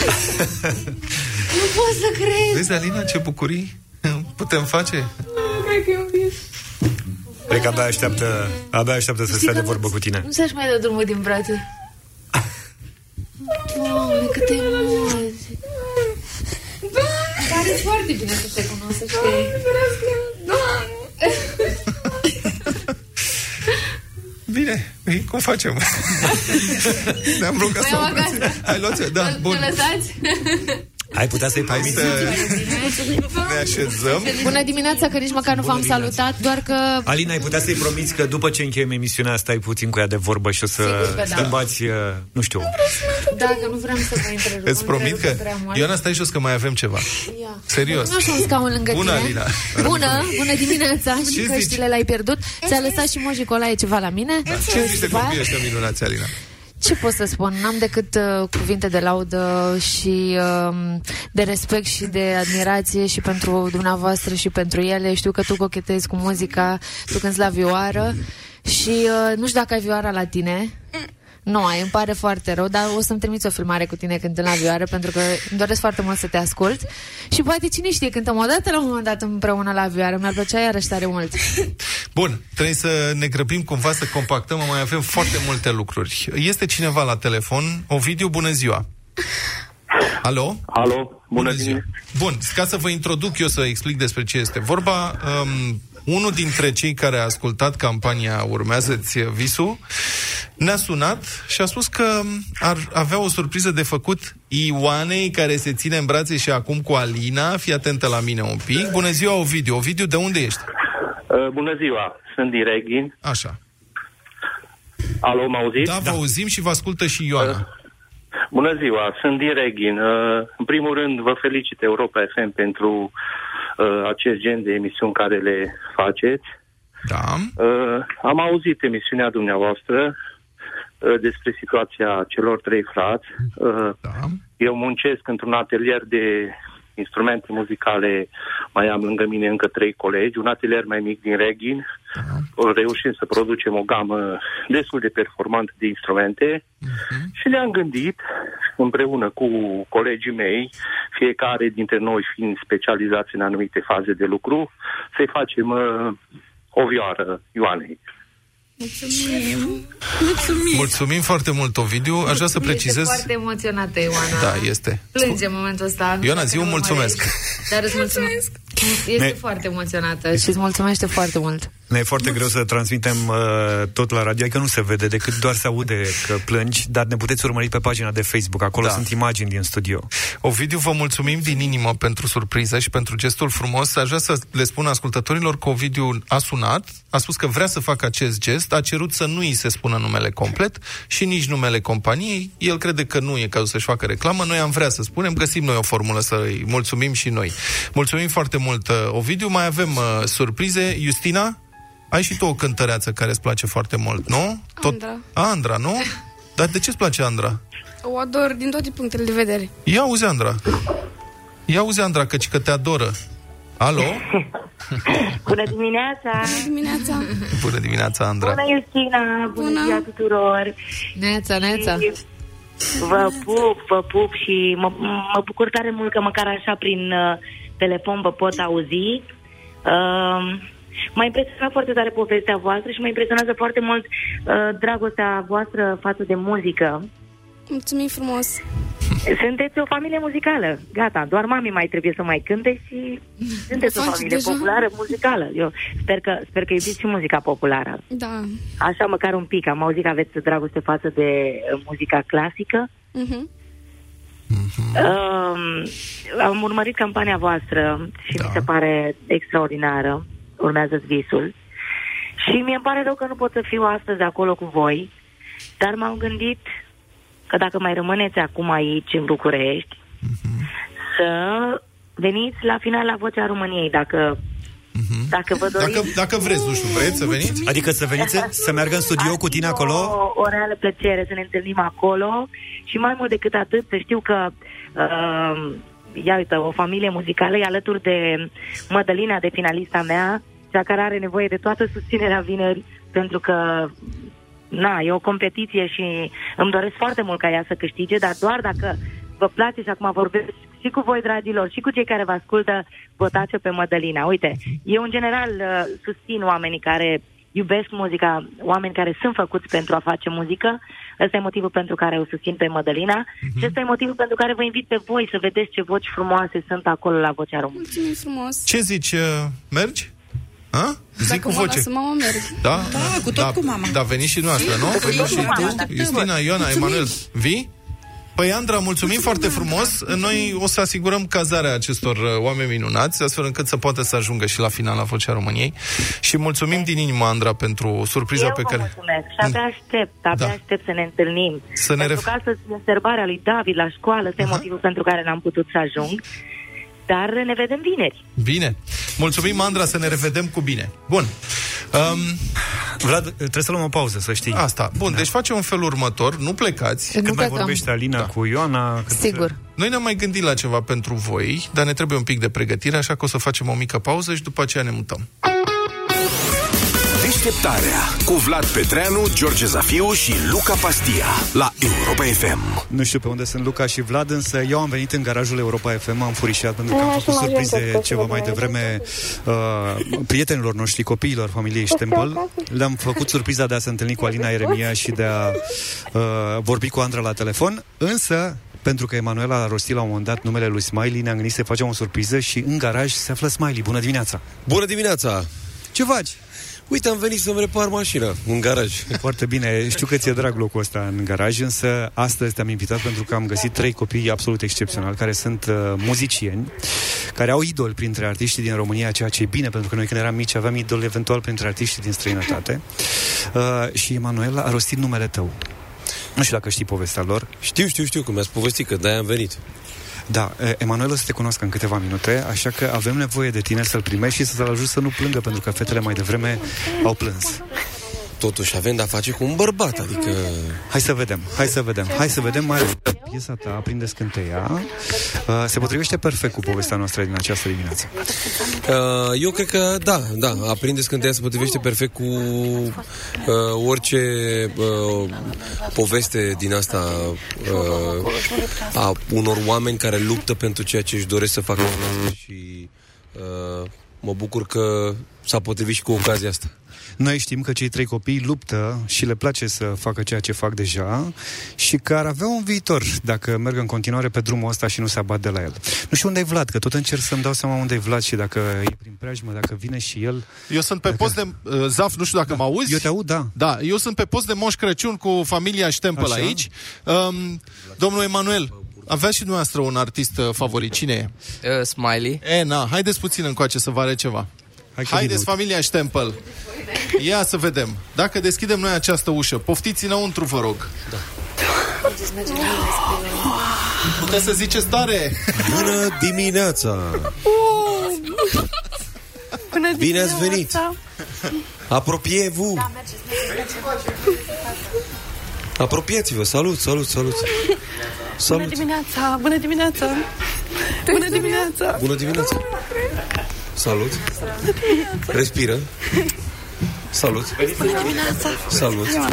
<laughs> Nu pot să cred. Vezi, Alina, ce bucurii putem face? Cred că e un vis. Cred că abia așteaptă, abia așteaptă să stea de vorbă cu tine. Nu să-și mai dă drumul din brațe. Doamne, câte emoții. Pare foarte bine să te cunosc, să știi. Bine, ei, cum facem? <laughs> Ne-am blocat Mai sau am acasă. Hai, luați Da, bun. Ne lăsați? <laughs> Ai putea să-i Hai să ne așezăm. Bună dimineața, că nici măcar nu v-am salutat, doar că... Alina, ai putea să-i promiți că după ce încheiem emisiunea stai puțin cu ea de vorbă și o să Sigur că da. schimbați, uh, nu știu, Dacă nu vrem să vă întrerup. Îți promit că... întrerup prea mult. Ioana, stai jos că mai avem ceva. Ia. Serios. Nu așa un scaun lângă Bună, tine. Alina. Bună, bună dimineața. Ce și zici? căștile l-ai pierdut. Ți-a lăsat și Mojicolae ceva la mine. Ce zici de Ceva? copiii ăștia minunați, Alina? Ce pot să spun? N-am decât uh, cuvinte de laudă și uh, de respect și de admirație și pentru dumneavoastră și pentru ele. Știu că tu cochetezi cu muzica, tu cânti la vioară și uh, nu știu dacă ai vioara la tine. Nu ai, îmi pare foarte rău, dar o să-mi trimiți o filmare cu tine cântând la vioară pentru că îmi doresc foarte mult să te ascult și poate cine știe, cântăm o dată la un moment dat împreună la vioară, mi-ar plăcea iarăși tare mult. <laughs> Bun, trebuie să ne grăbim cumva să compactăm, mai avem foarte multe lucruri. Este cineva la telefon. Ovidiu, bună ziua! Alo? Alo, bună ziua! Bun, ca să vă introduc eu să explic despre ce este vorba, um, unul dintre cei care a ascultat campania Urmează-ți visul ne-a sunat și a spus că ar avea o surpriză de făcut Ioanei care se ține în brațe și acum cu Alina. Fii atentă la mine un pic. Bună ziua, Ovidiu. Ovidiu, de unde ești? Uh, bună ziua, sunt din Reghin. Așa. Alo, mă auziți? Da, vă auzim și vă ascultă și Ioana. Bună ziua, sunt din Reghin. Uh, în primul rând, vă felicit Europa FM pentru uh, acest gen de emisiuni care le faceți. Da. Uh, am auzit emisiunea dumneavoastră uh, despre situația celor trei frați. Uh, da. Eu muncesc într-un atelier de instrumente muzicale, mai am lângă mine încă trei colegi, un atelier mai mic din Reghin. Uh, Reușim să producem o gamă destul de performantă de instrumente și le-am gândit împreună cu colegii mei, fiecare dintre noi fiind specializați în anumite faze de lucru, să-i facem uh, o vioară Ioanei. Mulțumim. Mulțumim. Mulțumim foarte mult, Ovidiu. Aș vrea să Este precizez... foarte emoționată, Ioana. Da, este. Plânge în momentul ăsta. Ioana, Dacă zi un nu mulțumesc. urmărești. Dar îți mulțumesc. Este Ne- foarte emoționată și îți mulțumește foarte mult. Ne e foarte greu să transmitem uh, tot la radio, că nu se vede decât doar se aude că plângi, dar ne puteți urmări pe pagina de Facebook, acolo Da. sunt imagini din studio. Ovidiu, vă mulțumim din inimă pentru surpriză și pentru gestul frumos. Aș vrea să le spun ascultătorilor că Ovidiu a sunat, a spus că vrea să facă acest gest, a cerut să nu îi se spună numele complet și nici numele companiei. El crede că nu e cazul să-și facă reclamă. Noi am vrea să spunem, găsim noi o formulă să-i mulțumim și noi. Mulțumim foarte mult, uh, Ovidiu. Mai avem uh, surprize. Justina, ai și tu o cântăreață care îți place foarte mult, nu? Andra. Andra, nu? <laughs> Dar de ce îți place Andra? O ador din toate punctele de vedere. Ia auzi, Andra. Ia auzi, Andra, căci că te adoră. Alo? <laughs> Bună dimineața! Bună dimineața! <laughs> Bună dimineața, Andra. Bună, Justina! Bună, Bună. ziua tuturor! Neața, neața. Și Vă pup, vă pup și mă, mă bucur tare mult că măcar așa prin uh, telefon vă pot auzi. Uh, m-a impresionat foarte tare povestea voastră și mă impresionează foarte mult uh, dragostea voastră față de muzică. Mulțumim frumos! Sunteți o familie muzicală. Gata, doar mami mai trebuie să mai cânte și sunteți o faci familie deja? populară muzicală. Eu sper că, sper că iubiți și muzica populară. Da. Așa măcar un pic. Am auzit că aveți dragoste față de uh, muzica clasică. Mhm. Um, am urmărit campania voastră și da. mi se pare extraordinară. Urmează visul. Și mi-e pare rău că nu pot să fiu astăzi acolo cu voi, dar m-am gândit că dacă mai rămâneți acum aici, în București, să veniți la final la Vocea României, dacă Dacă vă doriți... Dacă, dacă vreți, nu știu, vreți să veniți? Adică să veniți, <laughs> să meargă în studio cu tine acolo? O, o reală plăcere să ne întâlnim acolo și mai mult decât atât să știu că uh, ia uite, o familie muzicală e alături de Mădălina, de finalista mea, cea care are nevoie de toată susținerea vineri, pentru că na, e o competiție și îmi doresc foarte mult ca ea să câștige, dar doar dacă vă place și acum vorbesc și cu voi, dragilor, și cu cei care vă ascultă, votați pe Mădălina. Uite, eu în general uh, susțin oamenii care iubesc muzica, oameni care sunt făcuți pentru a face muzică. Ăsta e motivul pentru care o susțin pe Mădălina Mhm. și ăsta e motivul pentru care vă invit pe voi să vedeți ce voci frumoase sunt acolo la Vocea Română. Mulțumim frumos. Ce zici, uh, mergi? Ha? Zic Dacă cu mă voce. lasă mama, merg. Da? Da, cu tot da, cu mama. Da, veniți și noastră, nu? Cu tot Veniți cu și mama. tu, Așteptăm. Justina, Ioana, Mulțumim. Emanuel. Vii? Păi, Andra, mulțumim foarte frumos. Noi o să asigurăm cazarea acestor uh, oameni minunați, astfel încât să poată să ajungă și la finala Vocea României. Și mulțumim din inimă, Andra, pentru surpriza Eu pe vă care... mulțumesc și abia aștept, abia Da. aștept să ne întâlnim. Să ne pentru ref- că astăzi e sărbarea lui David la școală, ăsta e motivul pentru care n-am putut să ajung. Dar ne vedem vineri. Bine. Mulțumim, Andra, să ne revedem cu bine. Bun. Um, Vlad, trebuie să luăm o pauză, să știi. Asta. Bun, da. deci facem un fel următor. Nu plecați. Când mai vorbește Alina da. cu Ioana... Cât Sigur. Noi ne-am mai gândit la ceva pentru voi, dar ne trebuie un pic de pregătire, așa că o să facem o mică pauză și după aceea ne mutăm. Deșteptarea cu Vlad Petreanu, George Zafiu și Luca Pastia la Europa FM. Nu știu pe unde sunt Luca și Vlad, însă eu am venit în garajul Europa FM, am furișat pentru că am Ah, făcut și mă surprize ajuntă, ceva mai devreme uh, prietenilor noștri, copiilor familiei Stempel. Le-am făcut surpriza de a se întâlni cu Alina Eremia și de a uh, vorbi cu Andra la telefon, însă pentru că Emanuela a rostit la un moment dat numele lui Smiley, ne-am gândit să facem o surpriză și în garaj se află Smiley. Bună dimineața! Bună dimineața! Ce faci? Uite, am venit să-mi repar mașina în garaj. Foarte bine. Știu că ți-e drag locul ăsta în garaj, însă astăzi te-am invitat pentru că am găsit trei copii absolut excepționali, care sunt uh, muzicieni, care au idoli printre artiștii din România, ceea ce e bine, pentru că noi când eram mici aveam idoli eventual printre artiștii din străinătate. Uh, și Emanuel a rostit numele tău. Nu știu dacă știi povestea lor. Știu, știu, știu, că mi-ați povestit că de-aia am venit. Da, e, Emanuel o să te cunoască în câteva minute, așa că avem nevoie de tine să-l primești și să-l ajut să nu plângă, pentru că fetele mai devreme au plâns. Totuși avem de-a face cu un bărbat, adică... Hai să vedem, hai să vedem, hai să vedem mai piesa ta, Aprinde scânteia, uh, se potrivește perfect cu povestea noastră din această dimineață. Uh, eu cred că da, da, aprinde scânteia se potrivește perfect cu uh, orice uh, poveste din asta uh, a unor oameni care luptă pentru ceea ce își doresc să facă și uh, mă bucur că s-a potrivit și cu ocazia asta. Noi știm că cei trei copii luptă și le place să facă ceea ce fac deja și că ar avea un viitor dacă merg în continuare pe drumul ăsta și nu se abat de la el. Nu știu unde e Vlad, că tot încerc să-mi dau seama unde e Vlad și dacă e prin preajmă, dacă vine și el. Eu sunt pe post de... Uh, Zaf, nu știu dacă da. mă auzi. Eu te aud, da. Da, eu sunt pe post de Moș Crăciun cu familia Stempel Așa. aici. Um, domnul Emanuel, avea și dumneavoastră un artist uh, favorit. Cine e? Uh, Smiley. E, na, haideți puțin încoace să vă arăt ceva. Hai că Haideți, vine, familia Stempel. Ia să vedem. Dacă deschidem noi această ușă, poftiți înăuntru, vă rog. Da. Puteți să ziceți tare? Bună dimineața! Bună Bine ați venit! Apropie-vă! Apropiați-vă! Salut, salut, salut! Bună Salut! dimineața! Bună dimineața! Bună dimineața! Bună dimineața! Salut! Respiră! Salut! Bună dimineața! Salut! Bună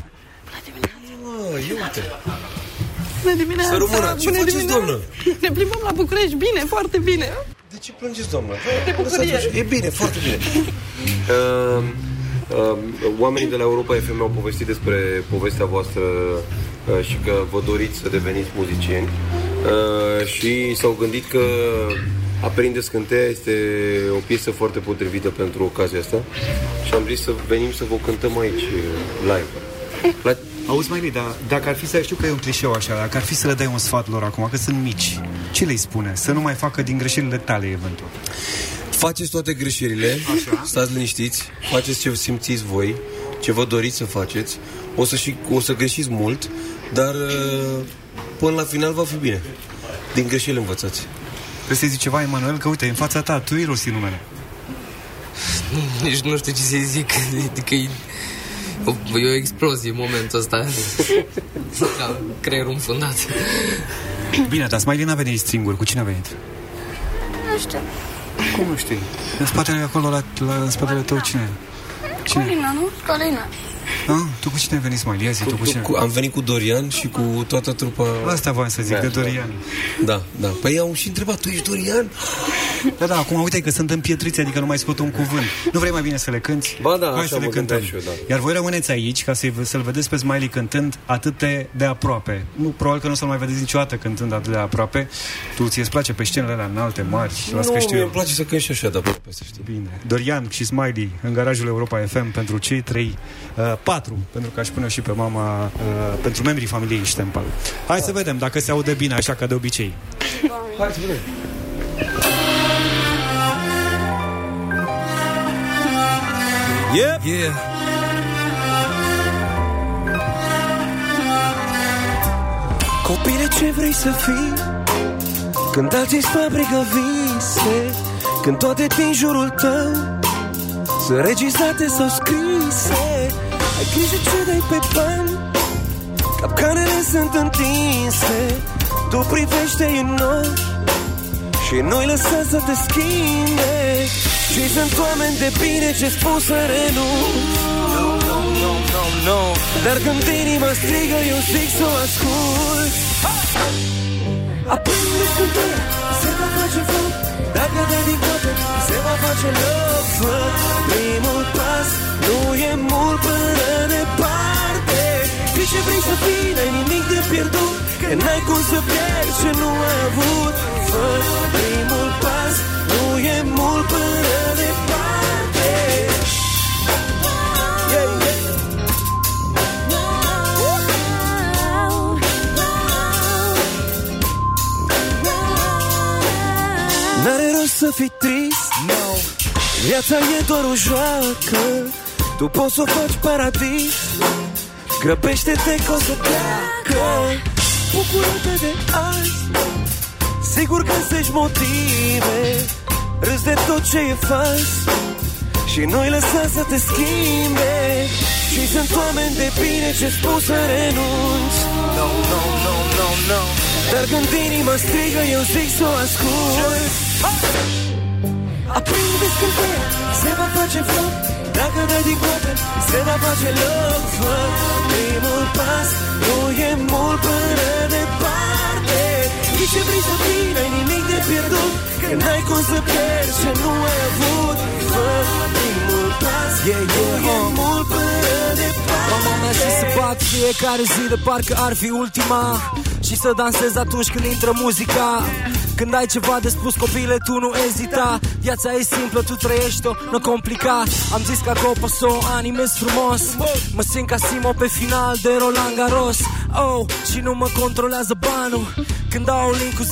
Ah, ia uite! Bună dimineața! Să rămână. Ce Bună faceți, dimineața! doamnă? Ne plimbăm la București, bine, foarte bine! De ce plângeți, doamnă? De bucurie! E bine, foarte bine. Uh, uh, oamenii de la Europa FM au povestit despre povestea voastră uh, și că vă doriți să deveniți muzicieni uh, și s-au gândit că Aprinde scânteia este o piesă foarte potrivită pentru ocazia asta și am zis să venim să vă cântăm aici uh, live. La... Auzi, mai dar dacă ar fi să știu că e un clișeu așa, dacă ar fi să le dai un sfat lor acum, că sunt mici, ce le spune? Să nu mai facă din greșelile tale, eventual. Faceți toate greșelile, Așa. stați liniștiți, faceți ce simțiți voi, ce vă doriți să faceți, o să, și, o să greșiți mult, dar uh, până la final va fi bine. Din greșeli învățați. Trebuie să-i zici ceva, Emanuel, că uite, în fața ta, tu îi rosti numele. Nici nu știu ce să zic. Adică e o, e o explozie în momentul ăsta. Ca creierul înfundat. Bine, dar Smiley n-a venit singur. Cu cine a venit? Nu știu. Cum nu știi? În spatele acolo, la, la, în spatele tău, cine? Cine? Corina, nu? Corina. Ah, tu cu cine ai venit, Smiley? Ia zi, tu cu cine? Cu, am venit cu Dorian și cu toată trupa... Asta voiam să zic, Da, de da. Dorian. Da, da. Păi au și întrebat, tu ești Dorian? Da, da, acum uite că sunt împietriți, adică nu mai scot un cuvânt. Nu vrei mai bine să le cânti? Ba da, Hai așa să le mă cântăm. gândeam și eu, da. Iar voi rămâneți aici ca să-i, să-l vedeți pe Smiley cântând atât de, de aproape. Nu, probabil că nu o să-l mai vedeți niciodată cântând atât de aproape. Tu ți-e place pe scenele alea înalte, mari, las Nu, că știu mie eu. îmi place să cânt și așa, dar pe să știi. Bine. Dorian și Smiley în garajul Europa FM pentru cei trei, uh, patru, pentru că aș pune și pe mama, uh, pentru membrii familiei Ștempal. Hai să vedem dacă se aude bine, așa ca de obicei. Hai să vedem. Yep. Yeah. Copile, ce vrei să fii? Când alții îți fabrică vise Când toate din jurul tău Sunt registrate sau scrise Ai grijă ce dai pe bani Capcanele sunt întinse. Tu privește în ochi Și nu-i lăsa să te schimbe. Și sunt oameni de bine ce spun să renunți. No, no, no, no, no Dar când inima strigă eu zic să o ascult. Aprinde scânteia, se va face foc Dacă dai din cote, se va face loc Fă primul pas, nu e mult până departe. Știi ce vrei să fii, n-ai nimic de pierdut. Că n-ai cum să pierzi ce nu ai avut. Fă primul pas, nu e mult până departe N-are rost să fii trist no. Viața e doar o joacă. Tu poți să o faci paradis. Grăbește-te că o să pleacă Bucură-te de azi. Sigur găsești motive. Râzi de tot ce e fals. Și nu-i lăsa să te schimbe. Și sunt oameni de bine ce spun să renunți. No, no, no, no, no. Dar când inima strigă eu zic să o ascult Aprinde scânteia, se va face foc Dacă dai din coate, se va face loc. Fă primul pas, nu e mult până departe. Știi ce vrei să fii, n-ai nimic de pierdut. Că n-ai cum să pierzi ce nu ai avut. Fă primul pas, yeah, yeah, nu e mult până departe. Mama mea și să bat fiecare zi de parcă ar fi ultima. Și să dansez atunci când intră muzica Când ai ceva de spus copile tu nu ezita. Viața e simplă, tu trăiești-o, nu complica. Am zis ca copa să o animez frumos. Mă simt ca Simo pe final de Roland Garros Oh, și nu mă controlează banul. Când dau link cu 10-7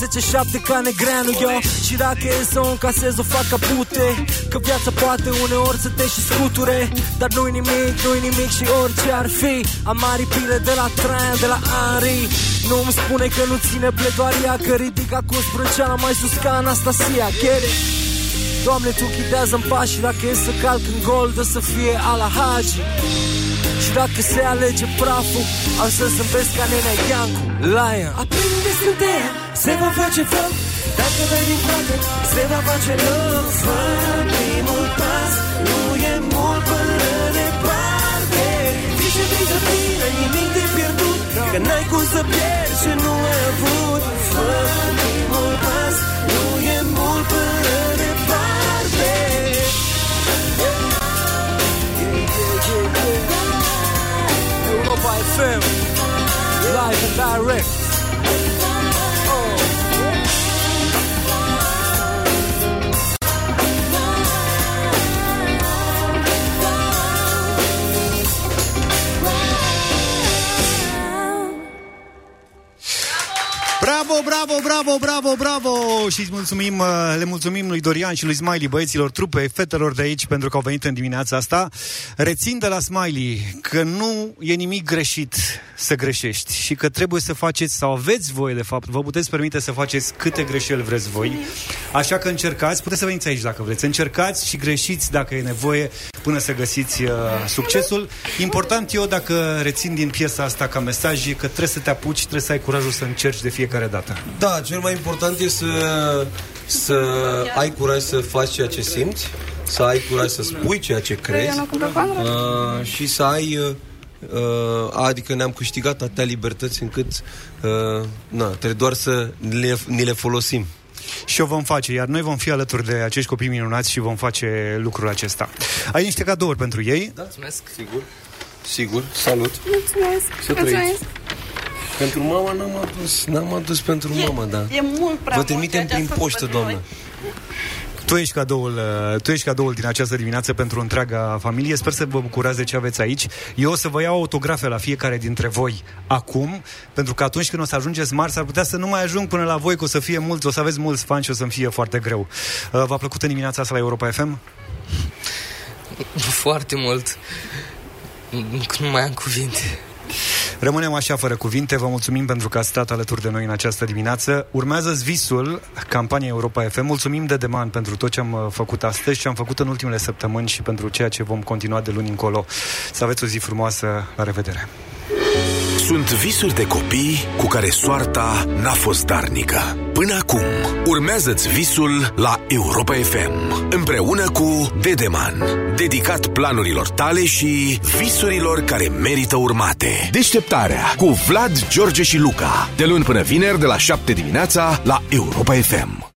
ca negreanu eu Și dacă e să o încasez o fac capute. Că viața poate uneori să te și scuture. Dar nu-i nimic, nu-i nimic și orice ar fi. Am aripile de la Traian, de la Henry Nu-mi spune că nu ține pledoaria Că ridic acum sprânceana mai sus ca Anastasia Get it? Doamne, Tu ghidează-mi pașii Dacă e să calc în gol, dă să fie ala Hagi Și dacă se alege praful Am să zâmbesc ca nenea Iancu Lion. Aprinde scânteia, se va face foc Dacă dai din coate, se va face loc Fă primul pas, nu e mult până departe. Știi ce vrei să fii, n-ai nimic de pierdut. Că n-ai cum să pierzi ce nu ai avut. Fă Europa FM Live and direct Bravo! bravo, bravo, bravo, bravo! Și îți mulțumim, uh, le mulțumim lui Dorian și lui Smiley, băieților, trupei, fetelor de aici, pentru că au venit în dimineața asta. Rețin de la Smiley că nu e nimic greșit să greșești și că trebuie să faceți, sau aveți voie, de fapt, vă puteți permite să faceți câte greșeli vreți voi. Așa că încercați, puteți să veniți aici dacă vreți, încercați și greșiți dacă e nevoie până să găsiți uh, succesul. Important eu, dacă rețin din piesa asta ca mesaj, e că trebuie să te apuci, trebuie să ai curajul să încerci de fiecare dată. Da, cel mai important e să, să ai curaj să faci ceea ce simți, să ai curaj să spui ceea ce crezi uh, și să ai... Uh, uh, adică ne-am câștigat atâtea libertăți încât uh, na, trebuie doar să le, ni le folosim. Și o vom face, iar noi vom fi alături de acești copii minunați și vom face lucrul acesta. Ai niște cadouri pentru ei? Da, mulțumesc, sigur. Sigur, salut. Mulțumesc. Să trăiți. Pentru mama n-am adus, n-am adus pentru mama, da. E mult prea Vă mult trimitem ceea ce prin ați făcut poștă, pentru doamnă. Tu ești, cadoul, uh, tu ești cadoul din această dimineață pentru întreaga familie. Sper să vă bucurați de ce aveți aici. Eu o să vă iau autografe la fiecare dintre voi acum, pentru că atunci când o să ajungeți mari, s-ar putea să nu mai ajung până la voi, că o să fie mulți, o să aveți mulți fani și o să-mi fie foarte greu. Uh, V-a plăcut în dimineața asta la Europa FM? Foarte mult. Nu mai am cuvinte. Rămânem așa fără cuvinte, vă mulțumim pentru că ați stat alături de noi în această dimineață. Urmează Visul, campania Europa FM. Mulțumim de deman pentru tot ce am uh, făcut astăzi și am făcut în ultimele săptămâni și pentru ceea ce vom continua de luni încolo. Să aveți o zi frumoasă, la revedere! Sunt visuri de copii cu care soarta n-a fost darnică. Până acum, urmează-ți visul la Europa FM, împreună cu Dedeman, dedicat planurilor tale și visurilor care merită urmate. Deșteptarea cu Vlad, George și Luca, de luni până vineri de la 7 dimineața la Europa FM.